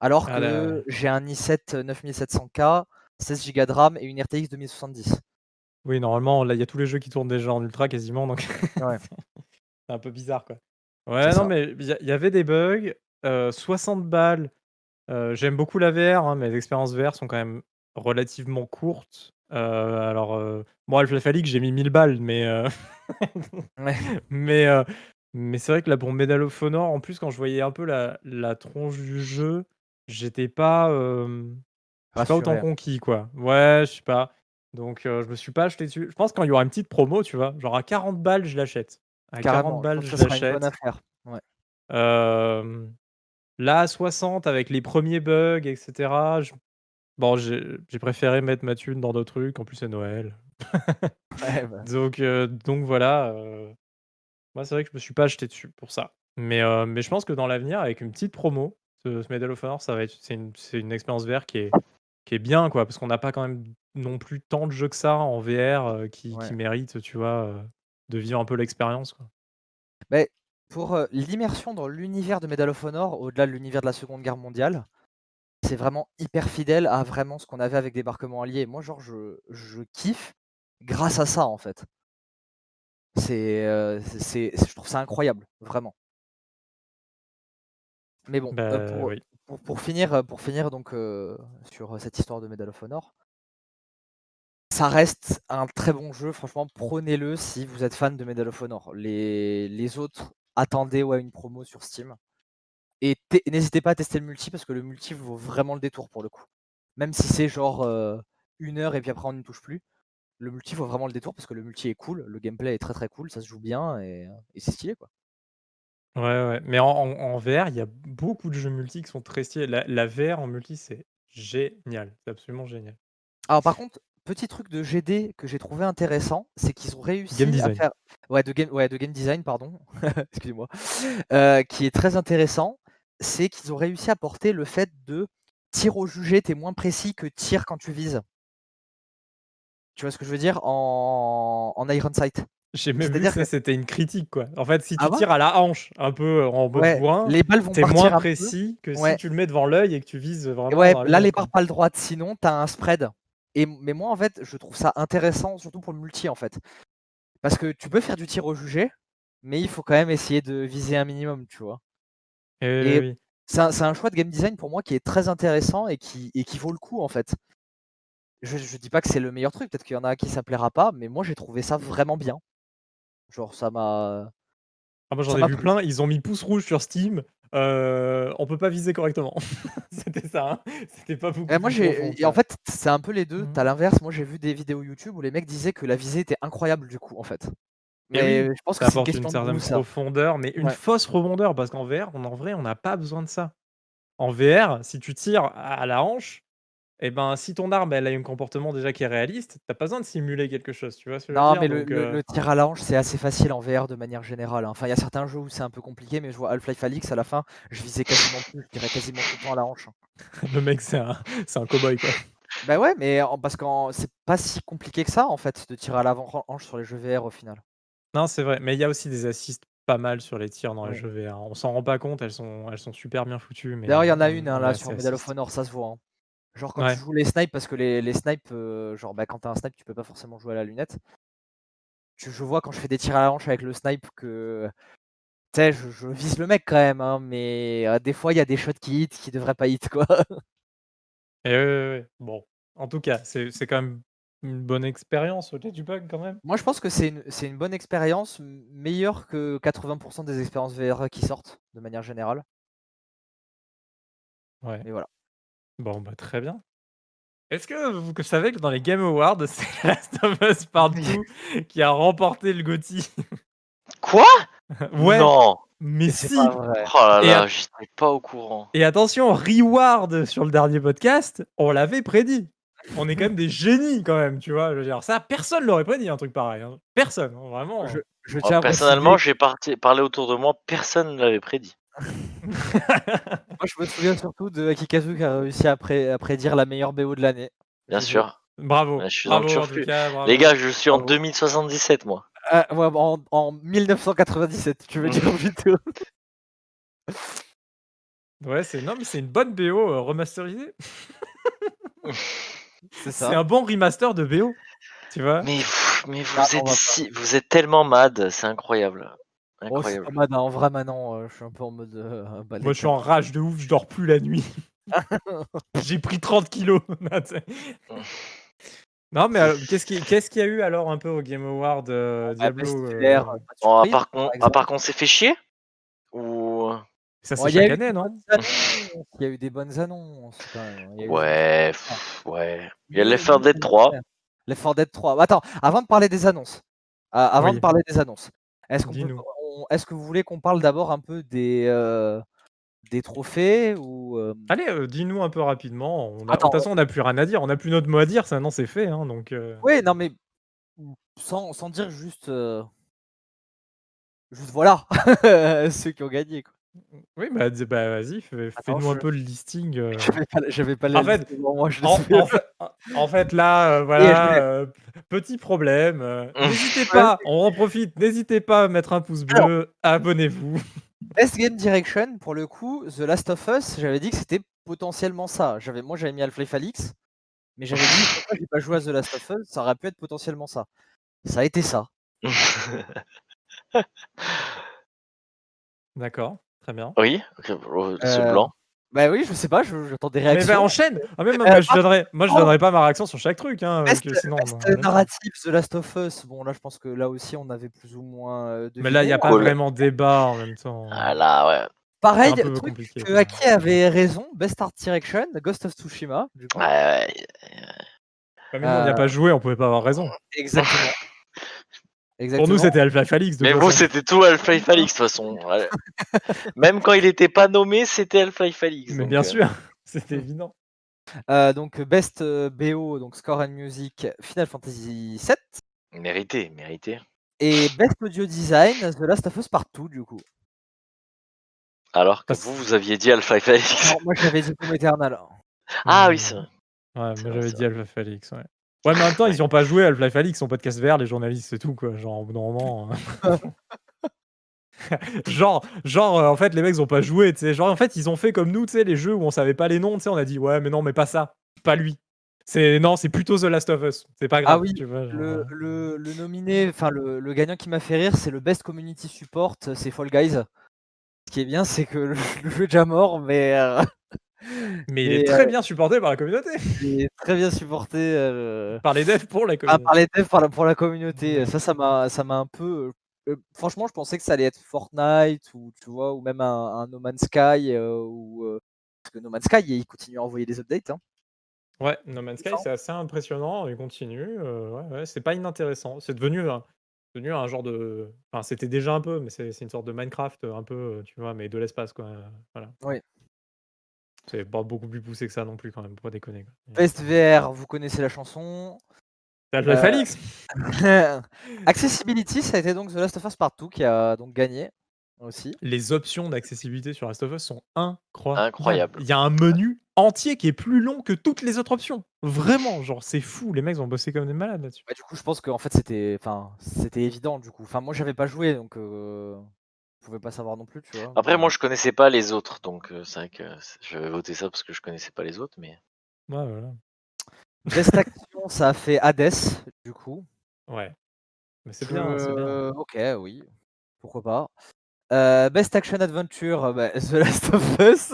S3: Alors ah que j'ai un i7 9700K 16 Go de RAM et une RTX 2070.
S1: Oui, normalement, là, il y a tous les jeux qui tournent déjà en ultra quasiment, donc [laughs] c'est un peu bizarre, quoi. Ouais, non, mais il y avait des bugs, 60 euh, balles, euh, j'aime beaucoup la VR, hein, mes expériences VR sont quand même relativement courtes. Euh, alors, moi, Half-Life Alyx, j'ai mis 1000 balles, mais [laughs] mais mais c'est vrai que là, pour Medal of Honor, en plus, quand je voyais un peu la la tronche du jeu, j'étais pas, pas autant conquis, quoi. Ouais, je sais pas. Donc, euh, je me suis pas acheté dessus. Je pense quand il y aura une petite promo, tu vois, genre à 40 balles, je l'achète. À 40 balles, je l'achète. Ouais. là, à 60, avec les premiers bugs, etc. Bon, j'ai préféré mettre ma thune dans d'autres trucs. En plus, c'est Noël. [laughs] Bah. donc, euh, donc voilà. Euh, moi, c'est vrai que je me suis pas acheté dessus pour ça. Mais, mais je pense que dans l'avenir, avec une petite promo, ce, Medal of Honor, ça va être, c'est une, une expérience VR qui est, qui est bien, quoi, parce qu'on n'a pas quand même non plus tant de jeux que ça en VR euh, qui, qui méritent, tu vois, euh, de vivre un peu l'expérience. Quoi.
S3: Mais pour euh, l'immersion dans l'univers de Medal of Honor, au-delà de l'univers de la Seconde Guerre mondiale, c'est vraiment hyper fidèle à vraiment ce qu'on avait avec Débarquement Allié. Moi, genre, je, je kiffe grâce à ça, en fait. C'est, c'est, je trouve ça incroyable, vraiment. Mais bon,
S1: bah,
S3: pour,
S1: oui
S3: pour, finir, pour finir donc sur cette histoire de Medal of Honor, ça reste un très bon jeu. Franchement, prenez-le si vous êtes fan de Medal of Honor. Les, les autres, attendez ouais, une promo sur Steam. Et n'hésitez pas à tester le multi parce que le multi vaut vraiment le détour pour le coup. Même si c'est genre une heure et puis après on ne touche plus. Le multi vaut vraiment le détour parce que le multi est cool, le gameplay est très très cool, ça se joue bien et, et c'est stylé quoi.
S1: Ouais, ouais, mais en VR, il y a beaucoup de jeux multi qui sont très stylés. La VR en multi, c'est génial, c'est absolument génial.
S3: Alors par contre, petit truc de GD que j'ai trouvé intéressant, c'est qu'ils ont réussi
S1: à faire
S3: ouais de game ouais de game design pardon, [laughs] excusez-moi, euh, qui est très intéressant, c'est qu'ils ont réussi à porter le fait de tir au jugé, t'es moins précis que tir quand tu vises. Tu vois ce que je veux dire? En en Iron Sight.
S1: J'ai même vu que c'était une critique, quoi. En fait, si tu ah tires à la hanche, un peu euh, en mode
S3: les balles vont
S1: t'es moins précis que si tu le mets devant l'œil et que tu vises vraiment.
S3: Ouais, là, les barres pas le droite, sinon, t'as un spread. Et, mais moi, en fait, je trouve ça intéressant, surtout pour le multi, en fait. Parce que tu peux faire du tir au jugé, mais il faut quand même essayer de viser un minimum, tu vois.
S1: Et, oui.
S3: c'est un, choix de game design pour moi qui est très intéressant et qui, et qui vaut le coup, en fait. Je, je dis pas que c'est le meilleur truc, peut-être qu'il y en a qui ça plaira pas, mais moi j'ai trouvé ça vraiment bien. Genre, ça m'a.
S1: Ah, moi j'en ai vu plein, ils ont mis pouce rouge sur Steam. Euh, on peut pas viser correctement. [laughs] C'était ça, hein. c'était pas beaucoup.
S3: moi, j'ai, en fait, c'est un peu les deux. Mmh. T'as l'inverse. Moi, j'ai vu des vidéos YouTube où les mecs disaient que la visée était incroyable du coup, en fait.
S1: Mais je pense que c'est une, une certaine profondeur, mais une fausse profondeur parce qu'en VR, en vrai, on n'a pas besoin de ça. En VR, si tu tires à la hanche, et eh ben, si ton arme, elle a un comportement déjà qui est réaliste, t'as pas besoin de simuler quelque chose, tu vois ce que
S3: Non, mais
S1: euh
S3: le, tir à la hanche, c'est assez facile en VR de manière générale. Hein. Enfin, il y a certains jeux où c'est un peu compliqué, mais je vois Half-Life Alyx à la fin, je visais quasiment plus, je tirais quasiment tout le temps à la hanche. Hein. [laughs]
S1: Le mec, c'est un, un cowboy, quoi.
S3: Bah ouais, mais parce que c'est pas si compliqué que ça, en fait, de tirer à l'avant-hanche sur les jeux VR au final.
S1: Non, c'est vrai, mais il y a aussi des assists pas mal sur les tirs dans les jeux VR. On s'en rend pas compte, elles sont, elles sont super bien foutues.
S3: D'ailleurs, il y en a une hein, là sur Medal of Honor, ça se voit. Genre quand tu joues les snipes, parce que les, les snipes, euh, genre bah, quand t'as un snipe, tu peux pas forcément jouer à la lunette. Tu, je vois quand je fais des tirs à la hanche avec le snipe que tu sais, je, vise le mec quand même, hein, mais euh, des fois il y a des shots qui hit qui devraient pas hit quoi.
S1: Et ouais, ouais, bon. En tout cas, c'est quand même une bonne expérience au du bug quand même.
S3: Moi, je pense que c'est une, une bonne expérience, meilleure que 80% des expériences VR qui sortent de manière générale.
S1: Ouais.
S3: Et voilà.
S1: Bon, bah très bien. Est-ce que vous savez que dans les Game Awards, [laughs] c'est Last of Us Partout qui a remporté le GOTY?
S2: Quoi? [laughs]
S1: Ouais.
S2: Non.
S1: Mais si.
S2: Oh là là, j'étais pas au courant.
S1: Et attention, Reward sur le dernier podcast, on l'avait prédit. On est quand même des génies quand même, tu vois. Je veux dire, ça, personne l'aurait prédit un truc pareil. Hein. Personne, hein, vraiment.
S3: Je, je
S2: tiens personnellement, j'ai parlé autour de moi, personne ne l'avait prédit. [laughs]
S3: Moi, je me souviens surtout de Akikazu qui a réussi à, prédire la meilleure BO de l'année.
S2: Bien sûr.
S1: Bravo.
S2: je suis
S1: bravo,
S2: Les gars, je suis en 2077, moi.
S3: Ah, en, 1997, tu veux dire [laughs] plutôt.
S1: Ouais, c'est non, mais c'est une bonne BO euh, remasterisée. [laughs]
S3: c'est ça.
S1: C'est un bon remaster de BO, tu vois.
S2: Mais, mais vous, ah, êtes si, vous êtes tellement mad, c'est incroyable.
S3: Oh, hein. en vrai, maintenant, euh, je suis un peu en mode. Euh,
S1: Moi, je suis en rage de ouf, je dors plus la nuit. [laughs] J'ai pris 30 kilos. [laughs] non, mais qu'est-ce qu'il y a eu alors un peu au Game Award euh, ah, Diablo
S2: à part qu'on par s'est fait chier?
S1: Ça, c'est chaque année, non?
S3: Il y a eu des bonnes annonces.
S2: ouais, ouais. Il y a l'Effort Dead 3.
S3: L'Effort Dead 3. Attends, avant de parler des annonces. avant de parler des annonces. Est-ce qu'on peut est-ce que vous voulez qu'on parle d'abord un peu des, des trophées ou
S1: Allez, dis-nous un peu rapidement. de toute façon, on n'a plus rien à dire. On n'a plus notre mot à dire. Ça, non, c'est fait. Hein, donc,
S3: Oui, non, mais sans, sans dire juste, juste voilà, [laughs] ceux qui ont gagné. Quoi.
S1: Oui, bah, bah vas-y, fais-nous un peu le listing.
S3: Euh. Je vais pas,
S1: en, fait, en, fait, là, euh, [laughs] voilà, euh, petit problème. [laughs] n'hésitez pas, on en profite, n'hésitez pas à mettre un pouce bleu, abonnez-vous. [laughs]
S3: Best Game Direction, pour le coup, The Last of Us, j'avais dit que c'était potentiellement ça. J'avais, moi, j'avais mis Half-Life Alix, mais j'avais dit pourquoi j'ai pas joué à The Last of Us, ça aurait pu être potentiellement ça. Ça a été ça.
S1: D'accord. Très bien.
S2: Oui, ce euh, blanc.
S3: Bah oui, je sais pas, j'attends des réactions.
S1: Mais bah enchaîne ah, même, euh, je donnerai, Moi, je donnerai pas ma réaction sur chaque truc. Hein, sinon,
S3: narrative The Last of Us. Bon, là, je pense que là aussi, on avait plus ou moins. Euh,
S1: mais là, il n'y a pas vraiment débat en même temps.
S2: Ah là, ouais.
S3: Pareil, truc que Aki avait raison, Best Art Direction, Ghost of Tsushima.
S2: Du coup. Ouais, ouais.
S1: mais nous, on n'y a pas joué, on pouvait pas avoir raison.
S3: Exactement.
S1: Pour nous, c'était Alpha Falix.
S2: Mais vous, c'était tout Alpha Falix, de toute façon. [laughs] Même quand il n'était pas nommé, c'était Alpha Falix.
S1: Mais bien euh. sûr, [laughs] c'était évident.
S3: Euh, donc, Best euh, BO, donc Score and Music, Final Fantasy VII.
S2: Mérité, mérité.
S3: Et Best Audio Design, The Last of Us Partout, du coup.
S2: Alors que vous, vous aviez dit Alpha Falix.
S3: moi, j'avais dit Doom Eternal.
S2: Ah oui, c'est vrai.
S1: Ouais, moi j'avais dit Alpha Falix, ouais. Ouais, mais en même temps, ils n'ont pas joué à Half-Life Alix, son podcast vert, les journalistes, c'est tout, quoi. Genre, au bout d'un moment. Hein. [laughs] genre, genre euh, en fait, les mecs n'ont pas joué, tu sais. Genre, en fait, ils ont fait comme nous, tu sais, les jeux où on savait pas les noms, tu sais. On a dit, ouais, mais non, mais pas ça, pas lui. C'est non, c'est plutôt The Last of Us. C'est pas grave.
S3: Ah oui, le, le, le, nominé, enfin le, le, gagnant qui m'a fait rire, c'est le Best Community Support, c'est Fall Guys. Ce qui est bien, c'est que le, [laughs] jeu est déjà mort, mais euh,
S1: mais il est très bien supporté par la communauté.
S3: Il est très bien supporté euh,
S1: par les devs pour la communauté.
S3: Ah, par les devs pour la, communauté. Ça, ça m'a, ça m'a un peu. Euh, franchement, je pensais que ça allait être Fortnite ou tu vois, ou même un, No Man's Sky euh, ou parce que No Man's Sky, il continue à envoyer des updates. Hein.
S1: Ouais, No Man's Sky, c'est assez impressionnant. Il continue. ouais, ouais, c'est pas inintéressant. C'est devenu devenu un genre de. Enfin, c'était déjà un peu, mais c'est une sorte de Minecraft, un peu, tu vois, mais de l'espace, quoi. Voilà.
S3: Oui.
S1: C'est pas beaucoup plus poussé que ça non plus quand même, pas déconner.
S3: Best VR, vous connaissez la chanson.
S1: T'as le Falix
S3: Accessibility, ça a été donc The Last of Us Partout qui a donc gagné aussi.
S1: Les options d'accessibilité sur Last of Us sont incroyables.
S2: Incroyable.
S1: Il y a un menu entier qui est plus long que toutes les autres options. Vraiment, genre c'est fou, les mecs ont bossé comme des malades là-dessus.
S3: Bah, du coup, je pense qu'en fait c'était enfin c'était évident du coup. Enfin moi j'avais pas joué donc euh, pouvais pas savoir non plus, tu vois.
S2: Après, moi, je connaissais pas les autres, donc euh, c'est vrai que je vais voter ça parce que je connaissais pas les autres, mais.
S1: Ouais, voilà.
S3: Best [laughs] Action, ça a fait Hades, du coup.
S1: Ouais. Mais c'est bien, bien.
S3: Ok, oui. Pourquoi pas. Euh, Best Action Adventure, bah, [laughs] The Last of Us.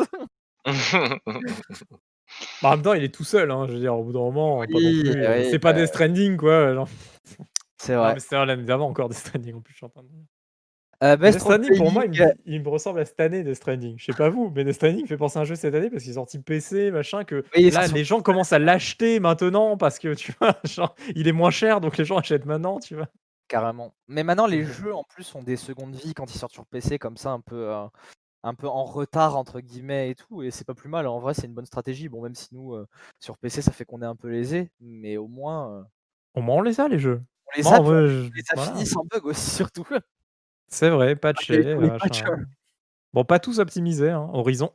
S1: Bah, en même temps, il est tout seul, hein, je veux dire, au bout d'un moment, c'est pas des Stranding, quoi,
S3: C'est vrai.
S1: mais c'était l'année d'avant encore des Stranding en plus, je suis en train de
S3: euh,
S1: Stranding, pour moi, il me, ressemble à cette année Death Stranding. Je sais pas vous, mais Death Stranding fait penser à un jeu cette année parce qu'il est sorti PC, machin, que là, les gens commencent à l'acheter maintenant parce que, tu vois, [laughs] genre, il est moins cher, donc les gens achètent maintenant, tu vois.
S3: Carrément. Mais maintenant, les jeux, en plus, ont des secondes vies quand ils sortent sur PC, comme ça, un peu, euh, un peu en retard, entre guillemets, et tout, et c'est pas plus mal. En vrai, c'est une bonne stratégie. Bon, même si nous, euh, sur PC, ça fait qu'on est un peu lésé, mais au moins...
S1: Au moins, on les a, les jeux.
S3: On les a, et ça finit sans bug aussi, [laughs] surtout.
S1: C'est vrai, patché, Bon, pas tous optimisés, hein, Horizon.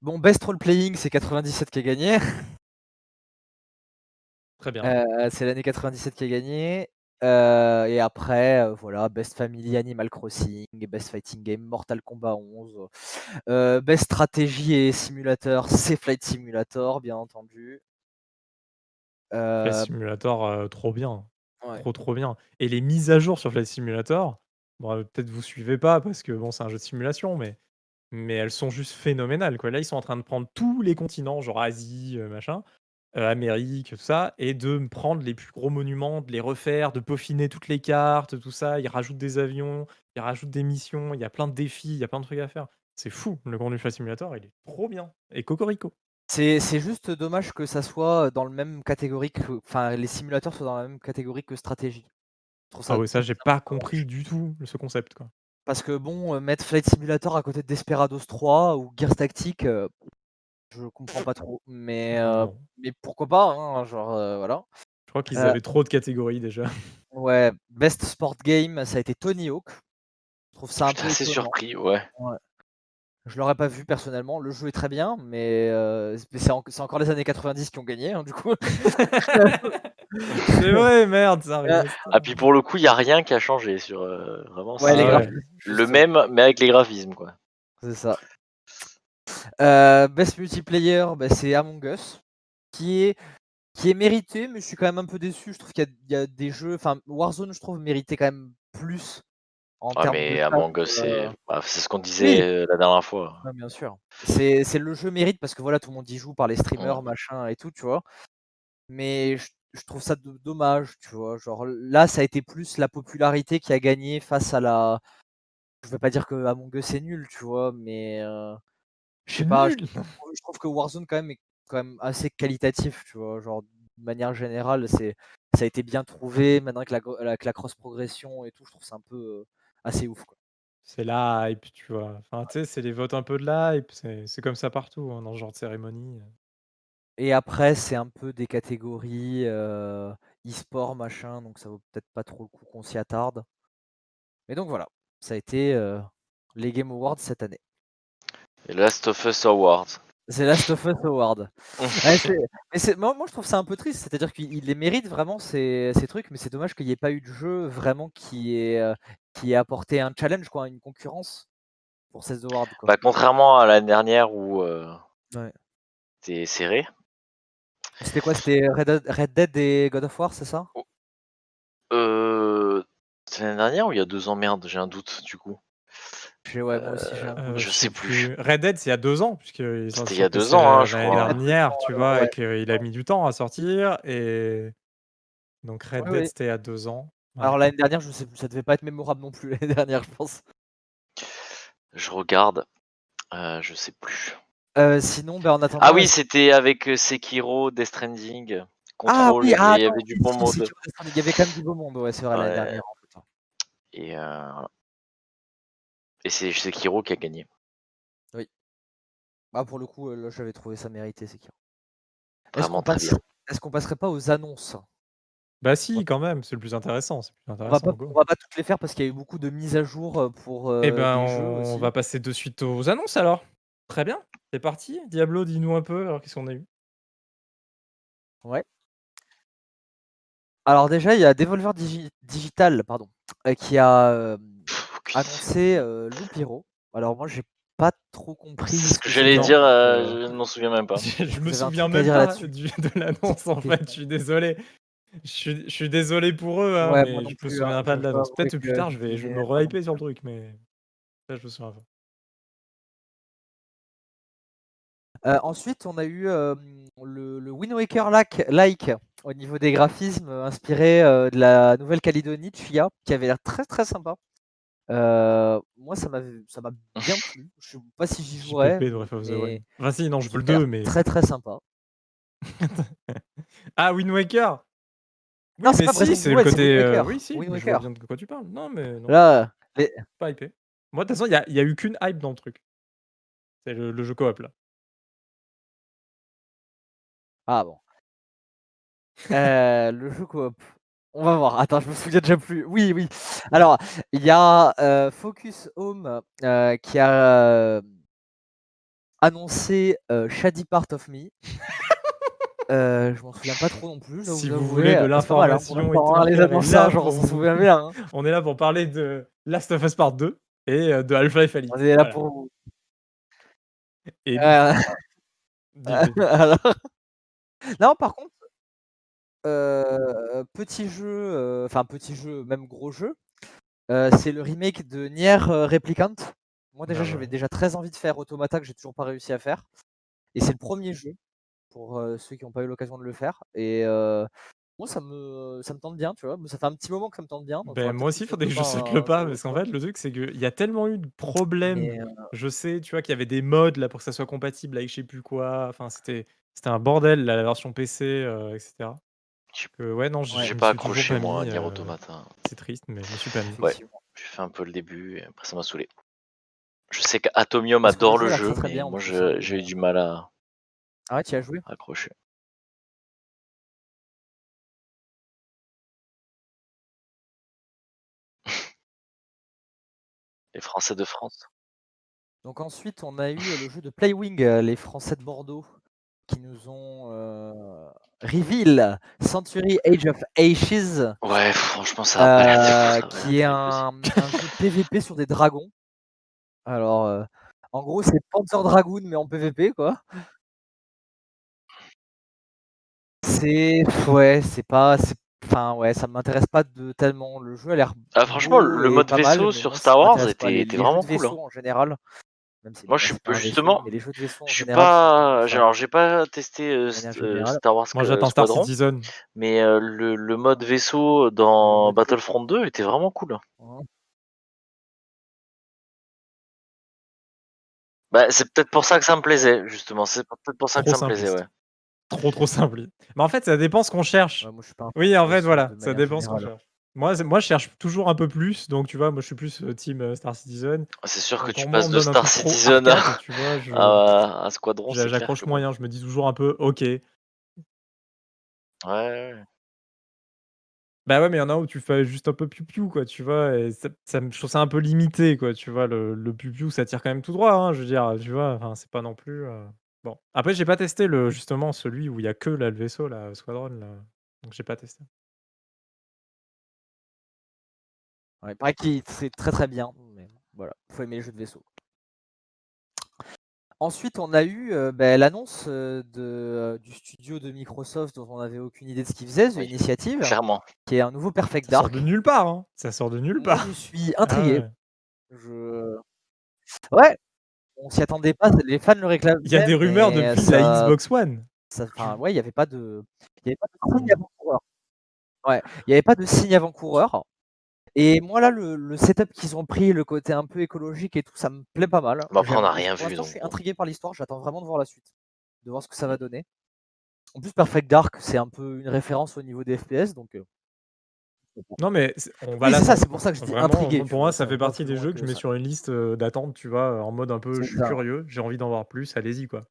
S3: Bon, Best Role Playing, c'est 97 qui a gagné.
S1: Très bien.
S3: Euh, c'est l'année 97 qui a gagné. Euh, et après, euh, voilà, Best Family Animal Crossing, Best Fighting Game Mortal Kombat 11, Best Stratégie et Simulateur, c'est Flight Simulator, bien entendu.
S1: Flight Simulator, trop bien. Trop, trop bien. Et les mises à jour sur Flight Simulator, bon, euh, peut-être vous suivez pas parce que bon, c'est un jeu de simulation, mais, elles sont juste phénoménales. Quoi. Là, ils sont en train de prendre tous les continents, genre Asie, euh, machin, euh, Amérique, tout ça, et de prendre les plus gros monuments, de les refaire, de peaufiner toutes les cartes, tout ça. Ils rajoutent des avions, ils rajoutent des missions, il y a plein de défis, il y a plein de trucs à faire. C'est fou, le contenu Flight Simulator, il est trop bien. Et Cocorico.
S3: C'est juste dommage que ça soit dans le même catégorie que enfin, les simulateurs soient dans la même catégorie que stratégie.
S1: Ah oui, ça, j'ai pas compris du tout ce concept, quoi.
S3: Parce que bon, mettre Flight Simulator à côté de Desperados 3 ou Gears Tactique, je comprends pas trop. Mais, mais pourquoi pas, hein, genre, voilà.
S1: Je crois qu'ils avaient trop de catégories déjà.
S3: Ouais, Best Sport Game, ça a été Tony Hawk. Je trouve ça un peu
S2: assez surpris, ouais.
S3: Ouais. Je l'aurais pas vu personnellement. Le jeu est très bien, mais euh, c'est encore les années 90 qui ont gagné, hein, du coup.
S1: c'est vrai, merde, ça
S2: arrive. Ah, puis pour le coup, il n'y a rien qui a changé sur euh, vraiment le même, mais avec les graphismes, quoi.
S3: C'est ça. Euh, best multiplayer, bah, c'est Among Us, qui est qui est mérité, mais je suis quand même un peu déçu. Je trouve qu'il y, y, a des jeux, enfin Warzone, je trouve méritait quand même plus
S2: mais Among Us, euh bah, c'est ce qu'on disait euh, la dernière fois.
S3: bien sûr. C'est le jeu mérite parce que voilà, tout le monde y joue par les streamers, machin et tout, tu vois. Mais je, trouve ça dommage, tu vois. Genre là, ça a été plus la popularité qui a gagné face à la. Je veux pas dire que Among Us est nul, tu vois, mais euh, je sais pas. Je trouve, que Warzone quand même est quand même assez qualitatif, tu vois. Genre de manière générale, c'est ça a été bien trouvé. Maintenant que la, avec la cross progression et tout, je trouve c'est un peu assez ouf. Quoi.
S1: C'est la hype, tu vois. Enfin, tu sais, c'est les votes un peu de la hype. C'est comme ça partout, hein, dans ce genre de cérémonie.
S3: Et après, c'est un peu des catégories e-sport, machin, donc ça vaut peut-être pas trop le coup qu'on s'y attarde. Mais donc voilà, ça a été les Game Awards cette année.
S2: Et Last of Us Awards.
S3: C'est Last of Us Award. [laughs] mais moi, moi, je trouve ça un peu triste. C'est-à-dire qu'il les mérite vraiment ces, ces trucs, mais c'est dommage qu'il n'y ait pas eu de jeu vraiment qui ait, euh, qui ait apporté un challenge, quoi, une concurrence pour ces awards.
S2: Bah, contrairement à l'année dernière où euh, c'était serré.
S3: C'était quoi? C'était Red, Dead et God of War, c'est ça?
S2: Euh, C'est l'année dernière ou il y a deux ans? Merde, j'ai un doute du coup.
S3: Euh,
S2: je sais plus.
S1: Red Dead, c'est il y a deux ans, puisque
S2: c'était il y a deux ans, hein,
S1: l'année dernière, tu vois, et qu'il a mis du temps à sortir. Et donc Red Dead, c'était il y a deux ans.
S3: Alors l'année dernière, je sais plus, ça devait pas être mémorable non plus [laughs] l'année dernière, je pense.
S2: Je regarde, euh, je sais plus.
S3: Euh, sinon, ben, en attendant.
S2: Ah oui, c'était avec Sekiro, Death Stranding,
S3: ah Control,
S2: ah, il y avait du bon monde.
S3: Il y avait quand même du beau monde, ouais, c'est vrai, l'année dernière. En fait.
S2: Et et c'est Sekiro qui a gagné.
S3: Oui. Bah pour le coup, là j'avais trouvé ça mérité Sekiro. Est-ce qu'on passerait pas aux annonces?
S1: Bah si, quand même, c'est le plus intéressant.
S3: on, va pas, va pas toutes les faire parce qu'il y a eu beaucoup de mises à jour pour.
S1: Eh ben, on, va passer de suite aux annonces alors. Très bien, c'est parti. Diablo, dis-nous un peu, alors qu'est-ce qu'on a eu?
S3: Ouais. Alors déjà, il y a Devolver Digital, pardon, qui a annoncé euh, Loupiro. Alors moi j'ai pas trop compris.
S2: ce que, j'allais dire, euh, je ne m'en souviens même pas. [laughs]
S1: je, me souviens même pas de l'annonce en fait, je suis désolé. Je suis, désolé pour eux, hein, mais je me souviens hein, pas de l'annonce. Peut-être plus tard je vais, je me re sur le truc, mais ça je me souviens pas.
S3: ensuite, on a eu le, le Wind Waker like, like au niveau des graphismes inspiré de la Nouvelle-Calédonie, de Chia, qui avait l'air très très sympa. Moi, ça m'a bien [laughs] plu. Je sais pas si j'y jouerais.
S1: Enfin, si, non, je veux le 2, mais.
S3: Très très sympa. [laughs]
S1: ah, Wind Waker non, c'est pas si, c'est le côté. Euh, oui, si, Wind Waker. je vois bien de quoi tu parles. Non, mais. Non.
S3: Là, mais...
S1: Pas hypé. Moi, de toute façon, il n'y a, y a, eu qu'une hype dans le truc. C'est le, le, jeu coop, là.
S3: Ah bon. euh, le jeu coop. On va voir. Attends, je me souviens déjà plus. Oui, oui. Alors, il y a euh, Focus Home euh, qui a annoncé Shady Part of Me. Euh, je m'en souviens pas trop non plus.
S1: Si vous voulez de l'information
S3: on,
S1: est là pour parler de Last of Us Part 2 et euh, de Half-Life Alyx.
S3: On est là pour vous.
S1: Et... Euh... [laughs]
S3: non, par contre, petit jeu, enfin petit jeu, même gros jeu, c'est le remake de Nier Replicant. Moi déjà, ah j'avais déjà très envie de faire Automata que j'ai toujours pas réussi à faire. Et c'est le premier jeu pour ceux qui n'ont pas eu l'occasion de le faire. Et moi, ça me, ça me tente bien, tu vois. Ça fait un petit moment que ça me tente bien.
S1: Ben, moi aussi, il faudrait que je saute le pas. Parce qu'en fait, le truc, c'est qu'il y a tellement eu de problèmes. Je sais, tu vois, qu'il y avait des modes là, pour que ça soit compatible avec je sais plus quoi. Enfin, c'était un bordel, la version PC, etc. Que, ouais, non,
S2: j'ai pas accroché, moi, à Nier Automata.
S1: C'est triste, mais je me suis pas mis.
S2: Ouais, j'ai fait un peu le début et après, ça m'a saoulé. Je sais qu'Atomium adore le jeu, mais moi, j'ai eu du mal à.
S3: Ah ouais, tu as joué?
S2: Accroché. [laughs] Les Français de France.
S3: Donc ensuite, on a eu le jeu de Playwing, euh, les Français de Bordeaux, qui nous ont euh, reveal Century Age of Ashes.
S2: Ouais, franchement, ça
S3: euh, qui est un, jeu PVP sur des dragons. Alors, euh, en gros, c'est Panzer Dragoon, mais en PVP, quoi. C'est ouais, c'est pas enfin ouais, ça m'intéresse pas de tellement. Le jeu a l'air
S2: Ah franchement, le mode vaisseau sur Star Wars était, vraiment cool. Hein.
S3: en général.
S2: Moi, je suis justement, je suis pas, alors j'ai pas testé euh, euh, Star Wars.
S1: Moi, j'attends Star Citizen.
S2: Mais euh, le, le, mode vaisseau dans Battlefront 2 était vraiment cool. Bah, c'est peut-être pour ça que ça me plaisait, justement. C'est peut-être pour ça que ça me plaisait, ouais.
S1: Trop trop simple. Mais en fait, ça dépend ce qu'on cherche. oui, en fait, voilà, ça dépend ce qu'on cherche. Moi, moi, je cherche toujours un peu plus, donc tu vois, moi je suis plus euh, team euh, Star Citizen.
S2: Ah, c'est sûr que tu passes de Star Citizen à, un [laughs] Squadron.
S1: J'accroche moyen, je me dis toujours un peu, ok.
S2: Ouais.
S1: Bah ouais, mais il y en a où tu fais juste un peu piou-piou, quoi, tu vois, et ça, je trouve ça un peu limité, quoi, tu vois, le, le piou-piou, ça tire quand même tout droit, hein, je veux dire, tu vois, enfin, c'est pas non plus. Euh, Bon, après j'ai pas testé le justement celui où il y a que là le vaisseau là, Squadron là, donc j'ai pas testé.
S3: Ouais, il paraît qu'il c'est très très bien, mais voilà, faut aimer les jeux de vaisseau. Ensuite, on a eu euh, bah, l'annonce euh, de, euh, du studio de Microsoft dont on n'avait aucune idée de ce qu'ils faisaient, The Initiative,
S2: clairement.
S3: qui est un nouveau Perfect
S1: Ça
S3: sort
S1: de nulle part, hein. Ça sort de nulle part.
S3: je suis ah intrigué. Je ouais, on s'y attendait pas, les fans le réclament.
S1: Il y a des rumeurs depuis la Xbox One.
S3: ouais, il n'y avait pas de, il y avait pas de signe avant-coureur. Ouais, il n'y avait pas de signe avant-coureur. Et moi là, le, setup qu'ils ont pris, le côté un peu écologique et tout, ça me plaît pas mal.
S2: Bah, après, on n'a rien vu.
S3: Je suis intrigué par l'histoire. J'attends vraiment de voir la suite, de voir ce que ça va donner. En plus, Perfect Dark, c'est un peu une référence au niveau des FPS, donc. Euh,
S1: non, mais on
S3: va c'est ça, c'est pour ça que je dis intrigué.
S1: Pour moi, ça fait partie des jeux que je mets sur une liste d'attente, tu vois, en mode un peu je suis curieux, j'ai envie d'en voir plus, allez-y, quoi.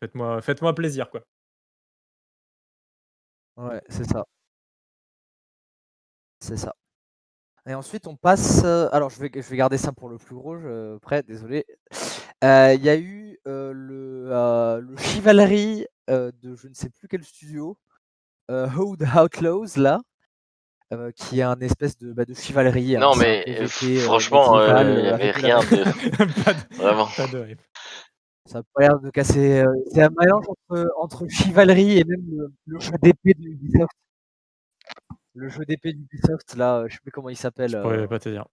S1: Faites-moi faites plaisir, quoi.
S3: Ouais, c'est ça. C'est ça. Et ensuite, on passe. alors, je vais, je vais garder ça pour le plus gros. Je, prêt, désolé. Il y a eu le, le Chivalry de je ne sais plus quel studio. [laughs] Hold Outlaws, là. Euh, qui est un espèce de, bah, de chevalerie.
S2: Hein, non, mais euh, franchement, euh, il n'y avait rien [laughs] de. Vraiment.
S3: Ça n'a pas l'air de casser. c'est un mélange entre, entre chevalerie et même le, jeu d'épée d'Ubisoft. Le jeu d'épée d'Ubisoft, là, je sais plus comment il s'appelle. Je
S1: pourrais pas te dire.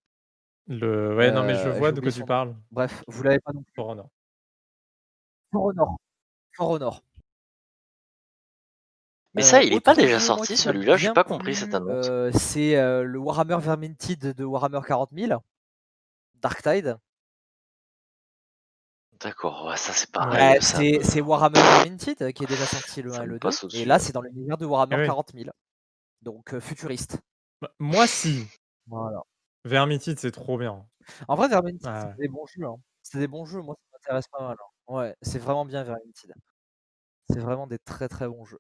S1: Le... Ouais, non, mais je vois de quoi tu parles.
S3: Bref, vous l'avez pas non plus.
S1: For Honor.
S3: For Honor. For Honor.
S2: Mais ça, il est pas déjà sorti celui-là, j'ai pas compris cette annonce.
S3: c'est le Warhammer Vermintide de Warhammer 40 000, Dark Tide.
S2: D'accord, ouais, ça c'est pareil.
S3: c'est Warhammer Vermintide qui est déjà sorti le 1 et le 2. Et là, c'est dans l'univers de Warhammer 40 000. Donc futuriste.
S1: Bah, moi, si. Voilà. Vermintide, c'est trop bien.
S3: En vrai, Vermintide, c'est des bons jeux. Hein. C'est des bons jeux, moi ça m'intéresse pas mal. Hein. Ouais, c'est vraiment bien Vermintide. C'est vraiment des très très bons jeux.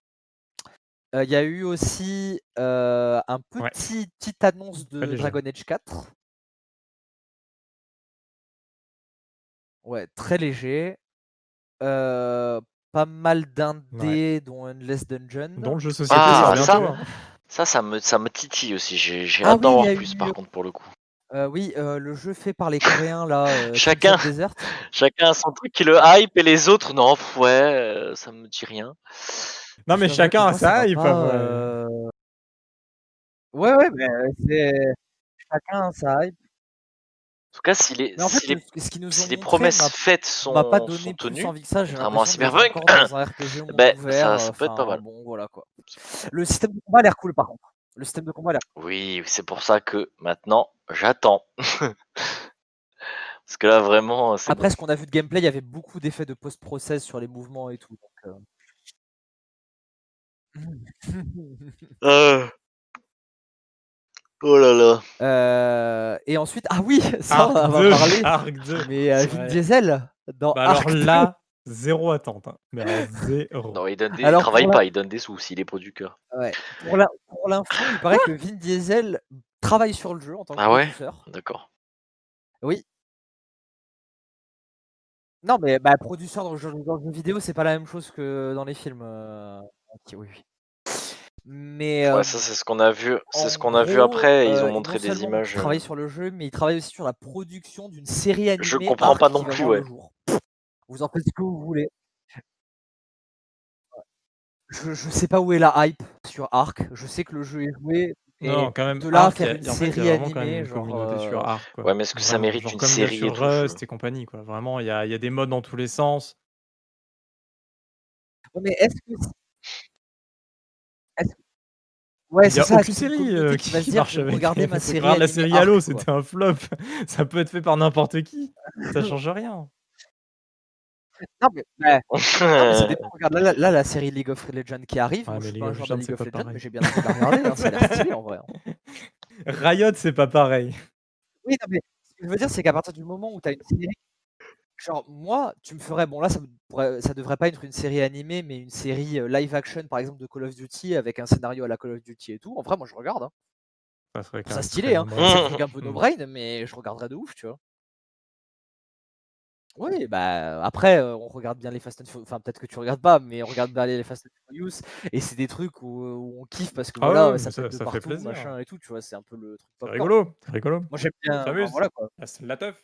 S3: Il y a eu aussi un petit petite annonce de Dragon Age 4. Ouais, très léger. pas mal d'indés, dont Endless Dungeon.
S1: Dont le jeu société, Ah,
S2: ça, hein. Ça, ça me, ça me titille aussi. J'ai j'ai Ah hâte d'en voir plus, par contre, pour le coup.
S3: oui, le jeu fait par les Coréens là, [laughs]
S2: Chacun- [laughs] Chacun a son truc qui le hype et les autres, non, ouais, ça me dit rien.
S1: Non, mais chacun a ça hype.
S3: Euh, ouais, ouais, mais c'est chacun a sa hype.
S2: En tout cas, si les, si les, si les promesses faites sont, pas donné sont tenues, envie que ça, contrairement à Cyberpunk, ben, [laughs] ça, ça peut être pas mal.
S3: Bon, voilà, quoi. Le système de combat a l'air cool par contre. Le système de combat a l'air
S2: Oui, c'est pour ça que maintenant, j'attends. [laughs] Parce que là, vraiment.
S3: Après, ce qu'on a vu de gameplay, il y avait beaucoup d'effets de post-process sur les mouvements et tout. Donc, euh...
S2: Euh. Oh là là.
S3: Euh, et ensuite, ah oui, [laughs] ça on va parler.
S1: Arc 2.
S3: Mais euh, Vin Diesel dans
S1: bah alors là, zéro attente. Hein. Mais zéro.
S2: Non, il, donne des... travaille pas, il donne des sous s'il est producteur.
S3: Ouais. Pour l'info, il paraît que Vin Diesel travaille sur le jeu en tant que ah
S2: ouais D'accord.
S3: Oui. Non, mais bah, producteur dans le, jeu, vidéo, c'est pas la même chose que dans les films. oui, oui. Mais
S2: ouais, ça c'est ce qu'on a vu. C'est ce qu'on a vu après. Ils ont montré des images.
S3: Il travaille sur le jeu, mais il travaille aussi sur la production d'une série animée.
S2: Je comprends pas non plus, ouais.
S3: Vous en faites ce que vous voulez. Je, je sais pas où est la hype sur Arc. Je sais que le jeu est joué.
S1: non, quand même.
S3: De là faire une série animée, genre, sur
S2: Arc. Ouais, mais est-ce que ça mérite une série
S1: sur Rust et compagnie, quoi. Vraiment, il y a, y a, des modes dans tous les sens.
S3: mais est-ce que
S1: Ouais, a ça, aucune série euh, qui, qui, marche avec.
S3: Regardez ma [laughs] série.
S1: la série Halo, c'était un flop. [laughs] Ça peut être fait par n'importe qui. Ça [laughs] change rien.
S3: Non, mais, Regarde, là, là, la série League of Legends qui arrive. Ah, je suis pas un joueur de League of Legends, mais j'ai bien envie de la regarder. Hein, ça a l'air stylé en vrai. Hein.
S1: Riot, c'est pas pareil.
S3: Oui, non, mais ce que je veux dire, c'est qu'à partir du moment où tu as une série Genre, moi, tu me ferais, bon là, ça, ça devrait pas être une série animée, mais une série live action, par exemple, de Call of Duty, avec un scénario à la Call of Duty et tout. En vrai, moi, je regarde. Hein.
S1: Ça serait
S3: Ça stylé, hein. C'est un peu [laughs] no brain, mais je regarderais de ouf, tu vois. Oui, bah après, on regarde bien les Fast and Furious. Enfin, peut-être que tu regardes pas, mais on regarde bien les Fast and Furious. Et c'est des trucs où, on kiffe parce que ah voilà, ça, ça, fait plaisir. machin et tout, tu vois. C'est un peu le truc.
S1: C'est rigolo, c'est rigolo.
S3: Moi, j'aime bien. voilà, quoi.
S1: Ah, c'est la teuf?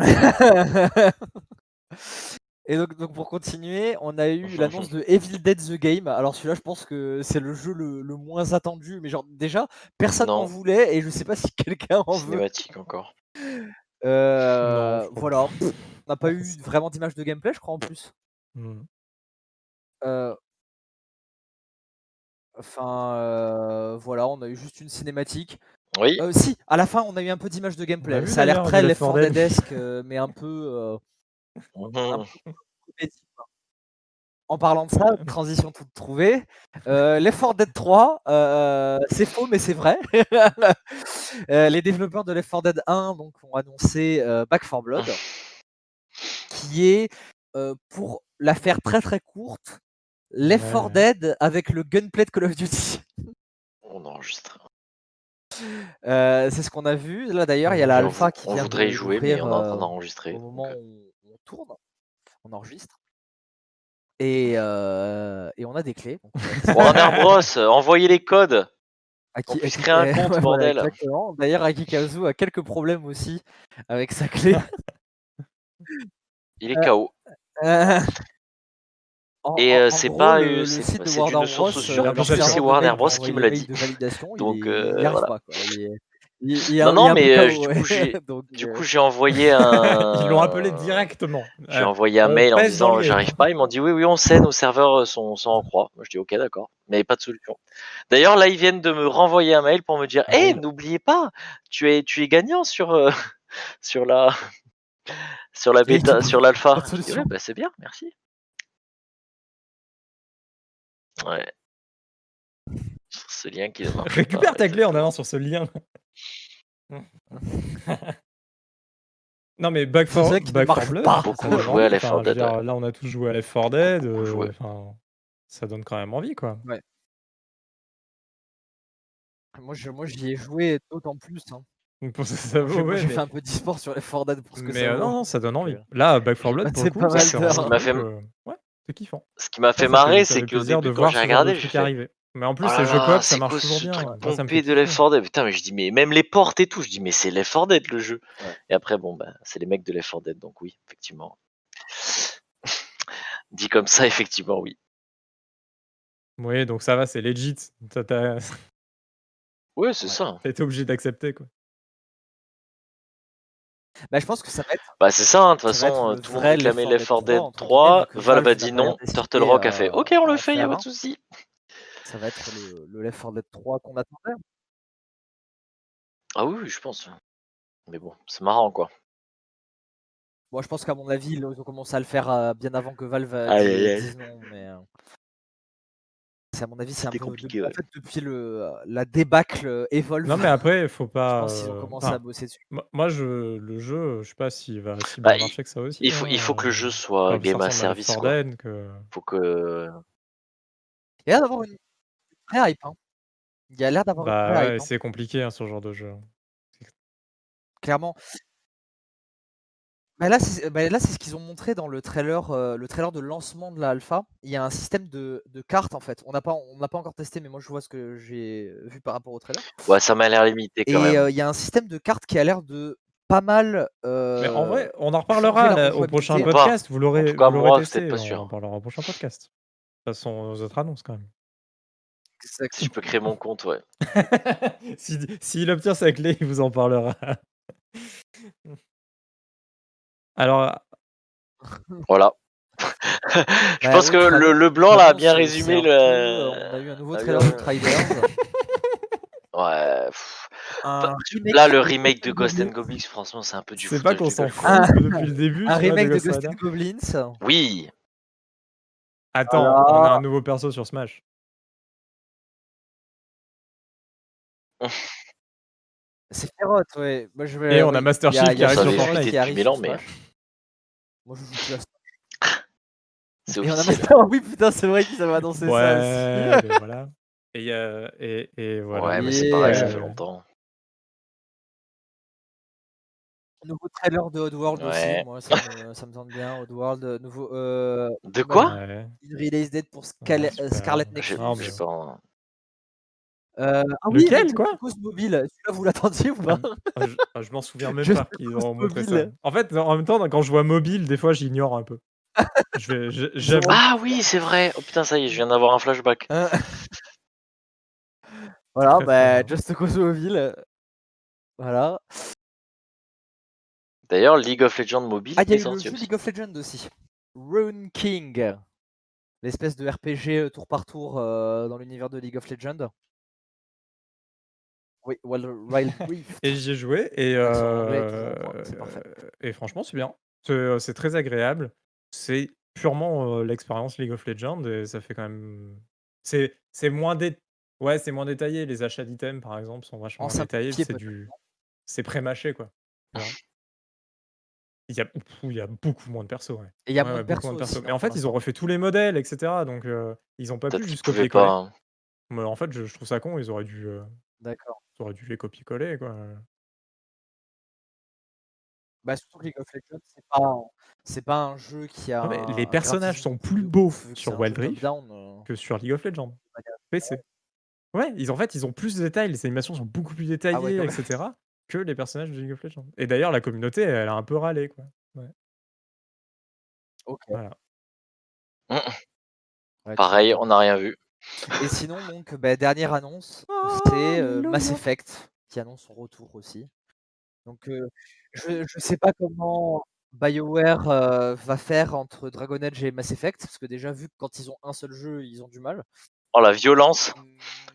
S1: [laughs]
S3: Et donc, donc, pour continuer, on a eu l'annonce de Evil Dead The Game. Alors celui-là, je pense que c'est le jeu le, moins attendu. Mais genre déjà, personne n'en voulait et je sais pas si [laughs] quelqu'un en veut.
S2: Cinématique encore.
S3: Euh, voilà. on n'a pas eu vraiment d'image de gameplay, je crois en plus. Mmh. Euh, enfin, euh, voilà, on a eu juste une cinématique.
S2: Oui.
S3: Euh, si, à la fin, on a eu un peu d'image de gameplay. Ça a l'air très Left 4 Dead-esque, euh, mais un peu. Euh, en parlant de ça, transition toute trouvée. Euh, Left 4 Dead 3, c'est faux, mais c'est vrai. [laughs] les développeurs de Left 4 Dead 1 donc, ont annoncé Back 4 Blood, [laughs] qui est, pour la faire très très courte, Left 4 Dead avec le gunplay de Call of Duty.
S2: On enregistre.
S3: Euh, c'est ce qu'on a vu. Là d'ailleurs, il y a l'alpha qui
S2: on voudrait y jouer, mais on est en train euh, d'enregistrer.
S3: Au moment euh. où on tourne, on enregistre. Et, et on a des clés.
S2: Warner [laughs] Bros, envoyez les codes. Qui, on créer un [laughs] compte, bordel.
S3: D'ailleurs, Akikazu a quelques problèmes aussi avec sa clé. [laughs]
S2: Il est KO. Et c'est pas, le, c'est, c'est Warner Bros. c'est Warner Bros qui me l'a dit. Donc voilà. non, non, mais du [laughs] coup, j'ai envoyé un. [laughs]
S1: Ils l'ont appelé directement.
S2: J'ai envoyé un mail en disant j'arrive pas. Ils m'ont dit oui, oui, on sait, nos serveurs sont, sont en croix. Moi, je dis ok, d'accord, mais pas de solution. D'ailleurs, là, ils viennent de me renvoyer un mail pour me dire hé, ah n'oubliez pas, tu es, tu es gagnant sur, [laughs] sur la. Sur la bêta, sur l'alpha. bah, c'est bien, merci. Ouais. Sur ce lien qui
S1: Récupère ta clé en allant sur ce lien. non mais Back 4 Blood,
S2: pas. beaucoup joué à Left 4 Dead.
S1: Là on a tous joué à Left 4 Dead. Euh, ça donne quand même envie quoi.
S3: Ouais. Moi, je, moi j'y ai joué d'autant plus. Hein. [laughs]
S1: Pour ça, ça vaut, ouais,
S3: J'ai fait un peu d'e-sport sur Left 4 Dead pour ce que
S1: mais
S3: ça
S1: euh, non, non, ça donne envie. Là, Back 4 Blood, pour le coup,
S3: pas mal
S2: ce qui m'a fait...
S1: ouais, c'est kiffant.
S2: Ce qui m'a fait marrer, c'est qu'au début, de quand j'ai regardé, j'ai fait...
S1: Mais en plus, oh les jeux coop, ça marche toujours bien.
S2: Truc pompé de Left 4 Dead? Putain, mais je dis, mais même les portes et tout, je dis, mais c'est Left 4 Dead le jeu. Et après, bon, bah, c'est les mecs de Left 4 Dead, donc oui, effectivement. [laughs] Dit comme ça, effectivement, oui.
S1: Oui, donc ça va, c'est legit.
S2: Oui, c'est ça.
S1: T'as été obligé d'accepter, quoi.
S3: Bah, je pense que ça va être.
S2: Bah, c'est ça, hein, de toute façon, tout le monde réclamait Left 4 Dead 3. Valve a dit non. Turtle Rock a fait OK, on le fait, y'a pas de soucis
S3: ça va être le, Left 4 Dead 3 qu'on attendait.
S2: Ah oui, je pense. Mais bon, c'est marrant quoi.
S3: Moi, je pense qu'à mon avis, ils ont commencé à le faire euh, bien avant que Valve dise non, mais euh, à mon avis, c'est un peu
S2: compliqué.
S3: En fait, depuis le, la débâcle Evolve.
S1: Non, mais après, il faut [laughs] pas.
S3: Je pense qu'ils ont commencé à bosser dessus.
S1: Moi, je, le jeu, je sais pas s'il va si bah, bien marcher que ça aussi.
S2: Il faut, il faut que le jeu soit game as service. Quoi. Que... Faut que.
S3: Il y a d'avoir une très hype, hein. Il y a l'air d'avoir
S1: bah, ouais, hein. c'est compliqué, hein, ce genre de jeu.
S3: Clairement. Bah, là, c'est bah, là, c'est ce qu'ils ont montré dans le trailer, euh, le trailer de lancement de la alpha. Il y a un système de, de cartes en fait. On n'a pas, on n'a pas encore testé, mais moi je vois ce que j'ai vu par rapport au trailer.
S2: Ouais, ça m'a l'air limité quand
S3: Et
S2: euh,
S3: il y a un système de cartes qui a l'air de pas mal.
S1: Mais en vrai, on en reparlera au prochain podcast. Vous l'aurez, testé. Pas sûr. On en reparlera au prochain podcast. De toute façon, aux autres annonces quand même.
S2: Si je peux créer mon compte, ouais. [laughs]
S1: S'il si, obtient sa clé, il vous en parlera. [laughs] Alors.
S2: Voilà. je bah pense que le, le, blanc là a bien résumé le.
S3: on a eu un nouveau trailer de Triders.
S2: ouais. Bah, là, le remake de Ghost and Goblins, franchement, c'est un peu du
S1: C'est pas qu'on s'en fout depuis le début.
S3: Un remake de Ghost and Goblins
S2: Oui.
S1: Attends, on a un nouveau perso sur Smash.
S3: C'est féroce, ouais.
S1: Moi, je vais, Et on a Master Chief qui arrive sur Fortnite.
S2: Mais...
S3: Moi, je joue plus à [laughs]
S2: C'est Et on a
S3: Master... Oui, putain, c'est vrai qu'ils avaient annoncé
S1: ouais,
S3: ça
S1: aussi. voilà. Et, euh, et, et voilà.
S2: Ouais, mais c'est pareil, ça fait longtemps.
S3: Nouveau trailer de Oddworld ouais. aussi, moi ça me, ça me tente bien. Oddworld, nouveau. Euh,
S2: de quoi?
S3: ouais. Release date pour Scarlet Nexus. Euh, ah
S1: Lequel, oui, quoi?
S3: Mobile, celui-là vous l'attendiez ou pas?
S1: Ah, je, ah, je m'en souviens même pas qu'ils ont montré ça. En fait, en même temps, quand je vois mobile, des fois j'ignore un peu. je
S2: vais, [laughs] ah oui, c'est vrai. Oh putain, ça y est, je viens d'avoir un flashback.
S3: Euh. [laughs] voilà, bah, Just Cause Mobile. Voilà.
S2: D'ailleurs, League of Legends mobile.
S3: Ah, il y a eu le jeu League of Legends aussi. Rune King. L'espèce de RPG euh, tour par tour euh, dans l'univers de League of Legends. Oui, Wild [laughs] Rift.
S1: et j'y ai joué et, euh, et franchement, c'est bien. C'est très agréable. C'est purement l'expérience League of Legends et ça fait quand même. C'est moins, dé... ouais, moins détaillé. Les achats d'items, par exemple, sont vachement détaillés. C'est du... c'est pré-mâché, quoi. Il y, a, il y a beaucoup moins de persos. Ouais.
S3: Et il y a moins de persos.
S1: Mais en fait, ils ont refait tous les modèles, etc. Donc, ils ont pas pu juste copier-coller. Hein. Mais en fait, je, je, trouve ça con. Ils auraient dû.
S3: D'accord.
S1: Tu aurais dû les copier-coller, quoi.
S3: Bah, surtout que League of Legends, c'est pas, c'est pas un jeu qui a.
S1: les personnages sont plus beaux sur Wild Rift euh. que sur League of Legends. PC. Ouais, ils, en fait, ils ont plus de détails, les animations sont beaucoup plus ah détaillées, etc. que les personnages de League of Legends. Et d'ailleurs, la communauté, elle a un peu râlé, quoi. Ouais.
S3: Ok.
S1: Voilà.
S2: Pareil, on n'a rien vu.
S3: Et sinon, donc, bah, dernière annonce, oh, c'est euh, Mass Effect. qui annonce son retour aussi. Donc je ne sais pas comment BioWare va faire entre Dragon Age et Mass Effect, parce que déjà vu que quand ils ont un seul jeu, ils ont du mal.
S2: Oh la violence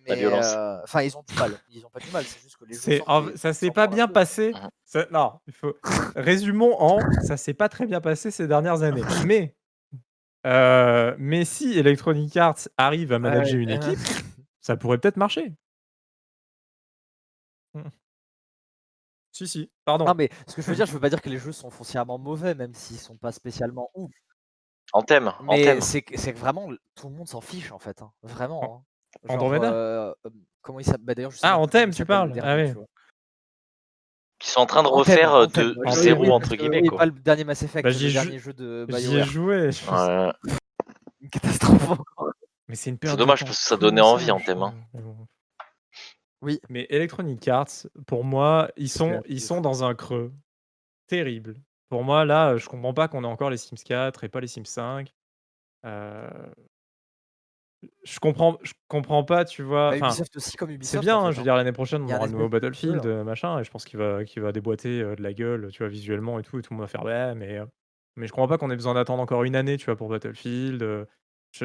S2: La violence.
S3: Enfin, ils ont du mal. Ils ont pas du mal. C'est juste que les
S1: jeux. ça s'est pas bien passé. Mmh. Non, il faut. Résumons en. Ça s'est pas très bien passé ces dernières années. [laughs] Mais. Mais si Electronic Arts arrive à manager une équipe, ça pourrait peut-être marcher. Mmh. Si, si, pardon.
S3: Non, mais ce que je veux dire, je veux pas dire que les jeux sont foncièrement mauvais, même s'ils sont pas spécialement ouf.
S2: En thème,
S3: Mais c'est que c'est que vraiment tout le monde s'en fiche en fait, hein. Vraiment,
S1: hein. Andromeda?
S3: Euh, comment il s'appelle? Bah, d'ailleurs,
S1: Ah, en thème, tu parles? Ah oui.
S2: Qui sont en train de refaire euh, de zéro entre guillemets
S3: pas le dernier Mass Effect,
S1: Bah,
S3: le dernier jeu de
S1: J'y ai joué,
S3: Une [laughs] catastrophe encore.
S1: Mais c'est une
S2: C'est dommage parce que ça donnait envie en thème, hein.
S3: Oui.
S1: Mais Electronic Arts, pour moi, ils sont ils sont dans un creux terrible. Pour moi, là, je comprends pas qu'on ait encore les Sims 4 et pas les Sims 5. Je comprends je comprends pas, tu vois?
S3: Bah, c'est
S1: bien, hein, je veux
S3: hein.
S1: dire l'année prochaine, on aura un nouveau Battlefield, machin et je pense qu'il va qu'il va déboîter, de la gueule, tu vois, visuellement et tout et tout le monde va faire: «Ouais, mais» mais je comprends pas qu'on ait besoin d'attendre encore une année, tu vois, pour Battlefield,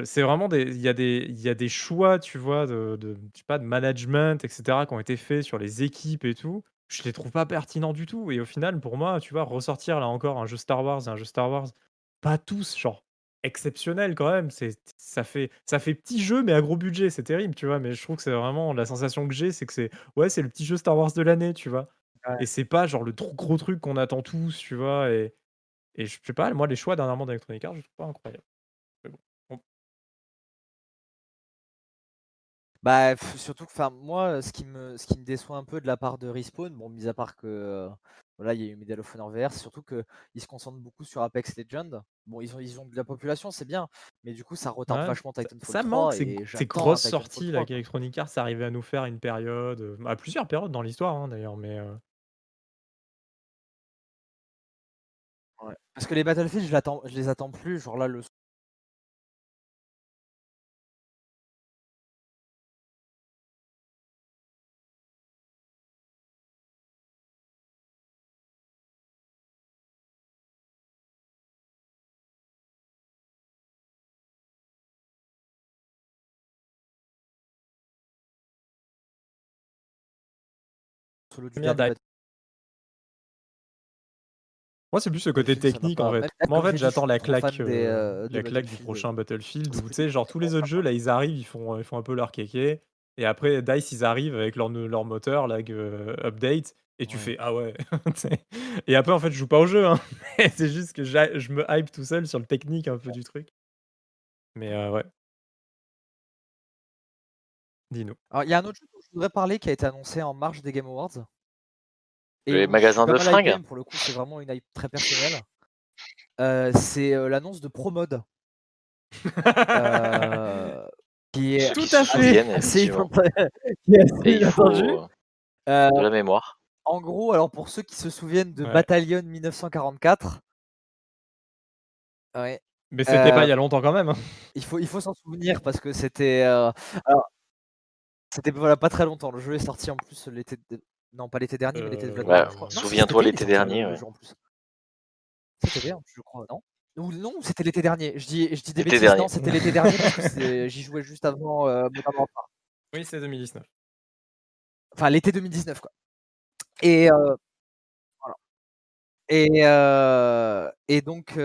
S1: c'est vraiment des il y a des y a des choix, tu vois, de de je sais pas, de management et cetera, qui ont été faits sur les équipes et tout. Je les trouve pas pertinents du tout et au final, pour moi, tu vois, ressortir là encore un jeu Star Wars un jeu Star Wars, pas tous, genre exceptionnel quand même, c'est ça fait ça fait petit jeu mais à gros budget, c'est terrible, tu vois? Mais je trouve que c'est vraiment la sensation que j'ai, c'est que c'est ouais, c'est le petit jeu Star Wars de l'année, tu vois? Et c'est pas genre le trop gros truc qu'on attend tous, tu vois? Et et je sais pas, moi les choix dernièrement d'Electronic Arts, je trouve pas incroyable.
S3: Bah, surtout que, enfin, moi, ce qui me ce qui me déçoit un peu de la part de Respawn, bon, mis à part que, voilà, il y a eu Medal of Honor VR, surtout qu'ils se concentrent beaucoup sur Apex Legends. Bon, ils ont ils ont de la population, c'est bien, mais du coup, ça retarde vachement Titanfall
S1: ça
S3: 3
S1: manque
S3: ces
S1: ces grosses sorties là qu'Electronic Arts arrivait à nous faire une période, à plusieurs périodes dans l'histoire, hein, d'ailleurs, mais
S3: Ouais. Parce que les Battlefield, je je les attends plus, genre là, le
S1: Moi, c'est plus ce côté technique en fait. Moi, en fait, j'attends la claque, euh, la claque du prochain Battlefield où tu sais, genre tous les autres jeux là, ils arrivent, ils font, ils font un peu leur kéké. Et après, Dice, ils arrivent avec leur, leur moteur, lag euh, update, et tu fais ah ouais. [laughs] et après, en fait, je joue pas au jeu, hein. [laughs] c'est juste que je me hype tout seul sur le technique un peu du truc. Mais euh, ouais. Dis-nous.
S3: Alors, il y a un autre jeu je voudrais parler qui a été annoncé en marge des Game Awards.
S2: Les magasins de fringues
S3: Pour le coup, c'est vraiment une hype très personnelle. Euh, c'est euh, l'annonce de ProMode. euh, [laughs] qui est
S1: Tout à fait [laughs]
S3: assez,
S2: euh, de la mémoire.
S3: En gros, alors pour ceux qui se souviennent de Battalion 1944, ouais.
S1: Mais c'était pas il y a longtemps quand même. Hein.
S3: Il faut, il faut s'en souvenir parce que c'était. alors, c'était voilà, pas très longtemps. Le jeu est sorti en plus l'été. Non, pas l'été dernier, mais l'été de
S2: euh, Souviens-toi l'été dernier.
S3: C'était bien, je crois, non? Ou non, c'était l'été dernier. Je dis, je dis des bêtises. Non, c'était l'été dernier j'y jouais juste avant euh,
S1: Oui, c'est 2019.
S3: Enfin, l'été 2019, quoi. Et euh, voilà. Et, euh, et donc,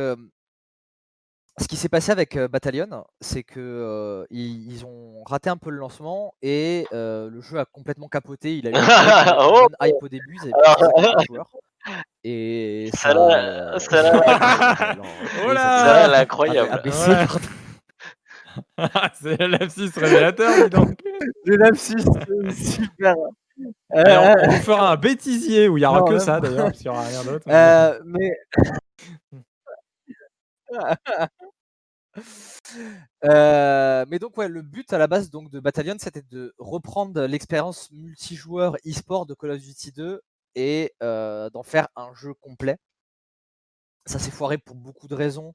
S3: ce qui s'est passé avec Battalion, c'est que ils, ont raté un peu le lancement et le jeu a complètement capoté. Il a eu une
S2: oh [laughs]
S3: hype au début, Et
S2: ça l'a, [laughs] oh incroyable. [laughs]
S1: c'est l'abscisse révélateur, dis donc.
S3: Le lapsus, super.
S1: on fera un bêtisier où il n'y aura que ça d'ailleurs, parce qu'il n'y aura rien d'autre.
S3: mais [laughs] Euh, mais donc ouais, le but à la base donc de Battalion, c'était de reprendre l'expérience multijoueur e-sport de Call of Duty 2 et euh, d'en faire un jeu complet. Ça s'est foiré pour beaucoup de raisons,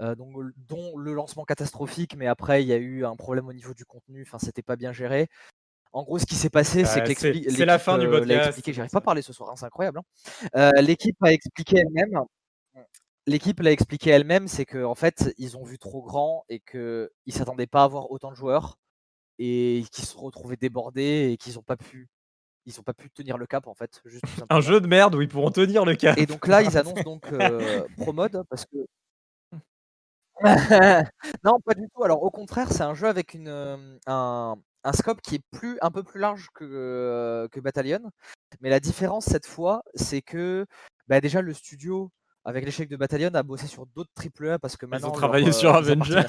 S3: euh, donc, dont le lancement catastrophique, mais après il y a eu un problème au niveau du contenu, enfin c'était pas bien géré. En gros, ce qui s'est passé, c'est que
S1: bah, c'est la fin du podcast.
S3: J'arrive pas à parler ce soir, hein, c'est incroyable. Hein. l'équipe a expliqué elle-même. L'équipe l'a expliqué elle-même, c'est qu'en en fait, ils ont vu trop grand et qu'ils ne s'attendaient pas à avoir autant de joueurs et qu'ils se retrouvés débordés et qu'ils n'ont pas pu ils ont pas pu tenir le cap en fait.
S1: un jeu de merde où ils pourront tenir le cap.
S3: Et donc là, ils annoncent donc Promode parce que [laughs] non, pas du tout. Alors au contraire, c'est un jeu avec une, un, un, scope qui est plus, un peu plus large que, que Battalion. Mais la différence cette fois, c'est que bah, déjà le studio, avec l'échec de Battalion, a bossé sur d'autres AAA parce que maintenant
S1: ils ont travaillé sur Avenger.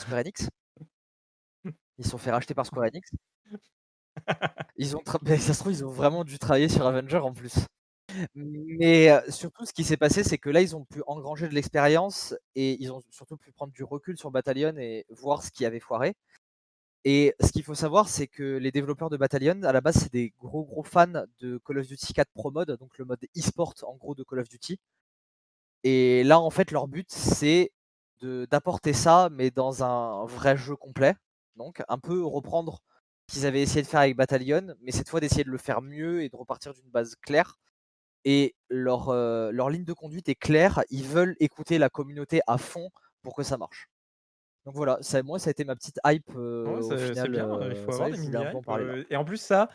S3: Ils [laughs] sont fait racheter par Square Enix. [laughs] Ils ont, ça se trouve, ils ont vraiment dû travailler sur Avenger en plus. Mais surtout, ce qui s'est passé, c'est que là, ils ont pu engranger de l'expérience et ils ont surtout pu prendre du recul sur Battalion et voir ce qui avait foiré. Et ce qu'il faut savoir, c'est que les développeurs de Battalion, à la base, c'est des gros gros fans de Call of Duty 4 Pro Mode, donc le mode e-sport en gros de Call of Duty. Et là, en fait, leur but, c'est d'apporter ça, mais dans un vrai jeu complet. Donc, un peu reprendre qu'ils avaient essayé de faire avec Battalion, mais cette fois d'essayer de le faire mieux et de repartir d'une base claire. Et leur, euh, leur ligne de conduite est claire, ils veulent écouter la communauté à fond pour que ça marche. Donc voilà, ça, moi ça a été ma petite hype euh. Bien,
S1: il faut avoir des Et en plus ça,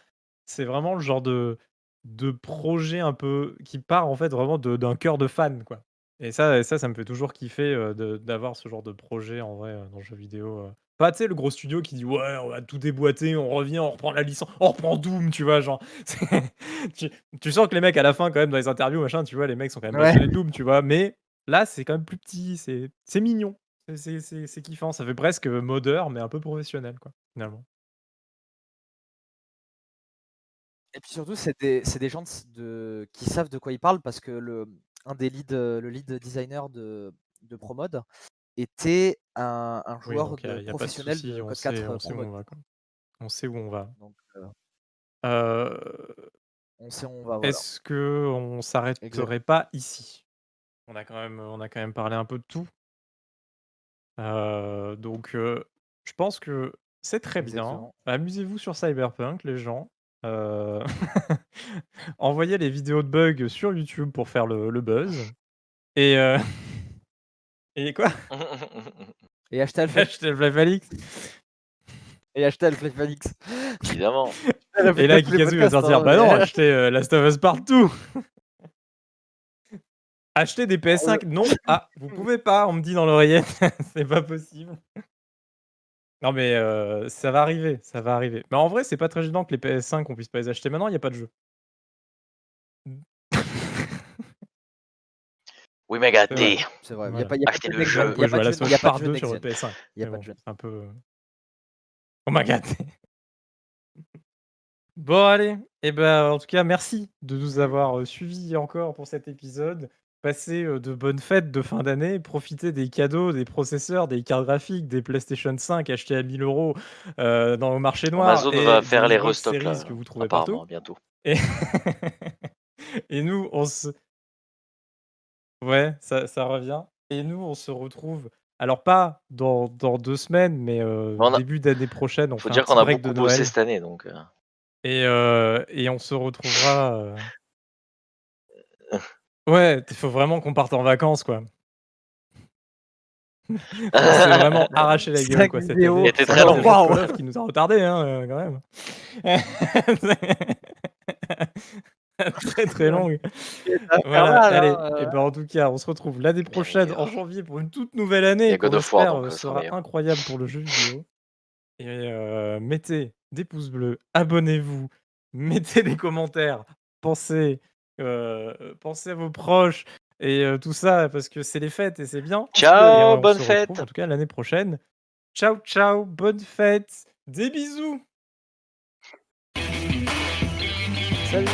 S1: c'est vraiment le genre de, de projet un peu qui part en fait vraiment d'un cœur de fan quoi. Et ça, ça, ça me fait toujours kiffer d'avoir ce genre de projet en vrai dans le jeu vidéo. Pas, tu sais, le gros studio qui dit ouais, on va tout déboîter, on revient, on reprend la licence, on reprend Doom, tu vois, genre. [laughs] tu, sens que les mecs à la fin, quand même, dans les interviews, machin, tu vois, les mecs sont quand même ouais. Doom, tu vois. Mais là, c'est quand même plus petit, c'est mignon, c'est kiffant, ça fait presque modeur, mais un peu professionnel, quoi, finalement.
S3: Et puis surtout, c'est des, des, gens de, qui savent de quoi ils parlent parce que le, un des lead, le lead designer de, de Promode, était un, joueur professionnel de,
S1: on
S3: sait, 4
S1: on sait où on va. On sait où on va.
S3: on sait où on va.
S1: Est-ce que on s'arrêterait pas ici? On a, quand même, on a quand même parlé un peu de tout. donc, je pense que c'est très bien. Amusez-vous sur Cyberpunk, les gens. [laughs] Envoyez les vidéos de bugs sur YouTube pour faire le, le buzz. Et, [laughs] et quoi? [laughs]
S3: Et acheter
S1: Half-Life Alix
S3: Et acheter Half-Life Alix.
S2: Évidemment.
S1: Et là, Kikazu va sortir. Hein, bah non, acheter euh, Last of Us partout. Acheter des PS5, non. Ah, vous pouvez pas, on me dit dans l'oreillette. c'est pas possible. Non, mais euh, ça va arriver, ça va arriver. Mais en vrai, c'est pas très gênant que les PS5, on puisse pas les acheter maintenant, il n'y a pas de jeu.
S2: Oui, mais gâté.
S3: C'est vrai, il n'y a pas, y a
S2: Achetez le jeu.
S1: Il y a pas de jeu. [laughs] Il y a pas de jeu sur le PS5. Il y a pas de jeu. C'est un peu. On m'a gâté. Bon, allez. Et eh ben, en tout cas, merci de nous avoir suivis encore pour cet épisode. Passez euh, de bonnes fêtes de fin d'année. Profitez des cadeaux, des processeurs, des cartes graphiques, des PlayStation 5 achetés à 1000 euros euh, dans le marché noir.
S2: Amazon va faire les restocks
S1: que vous trouvez partout.
S2: bientôt.
S1: Et... [laughs] et nous, on se Ouais, ça ça revient et nous, on se retrouve alors pas dans dans 2 semaines, mais début d'année prochaine, on
S2: Faut dire qu'on a beaucoup bossé cette année donc heu
S1: et et on se retrouvera, [laughs] Ouais, il faut vraiment qu'on parte en vacances, quoi. [laughs] On s'est vraiment arraché la gueule, quoi, cette
S2: année. était très long.
S1: qui nous a retardé, hein, heu, quand même. [laughs] très très longue. Voilà, allez. Hein, et ben en tout cas, on se retrouve l'année prochaine en janvier pour une toute nouvelle année.
S2: qui
S1: euh, sera incroyable pour le jeu vidéo. Et euh, mettez des pouces bleus, abonnez-vous, mettez des commentaires, pensez, euh, pensez à vos proches et tout ça parce que c'est les fêtes et c'est bien.
S2: Ciao, bonne fête.
S1: En tout cas, l'année prochaine. Ciao, ciao, bonne fête, des bisous. Salut.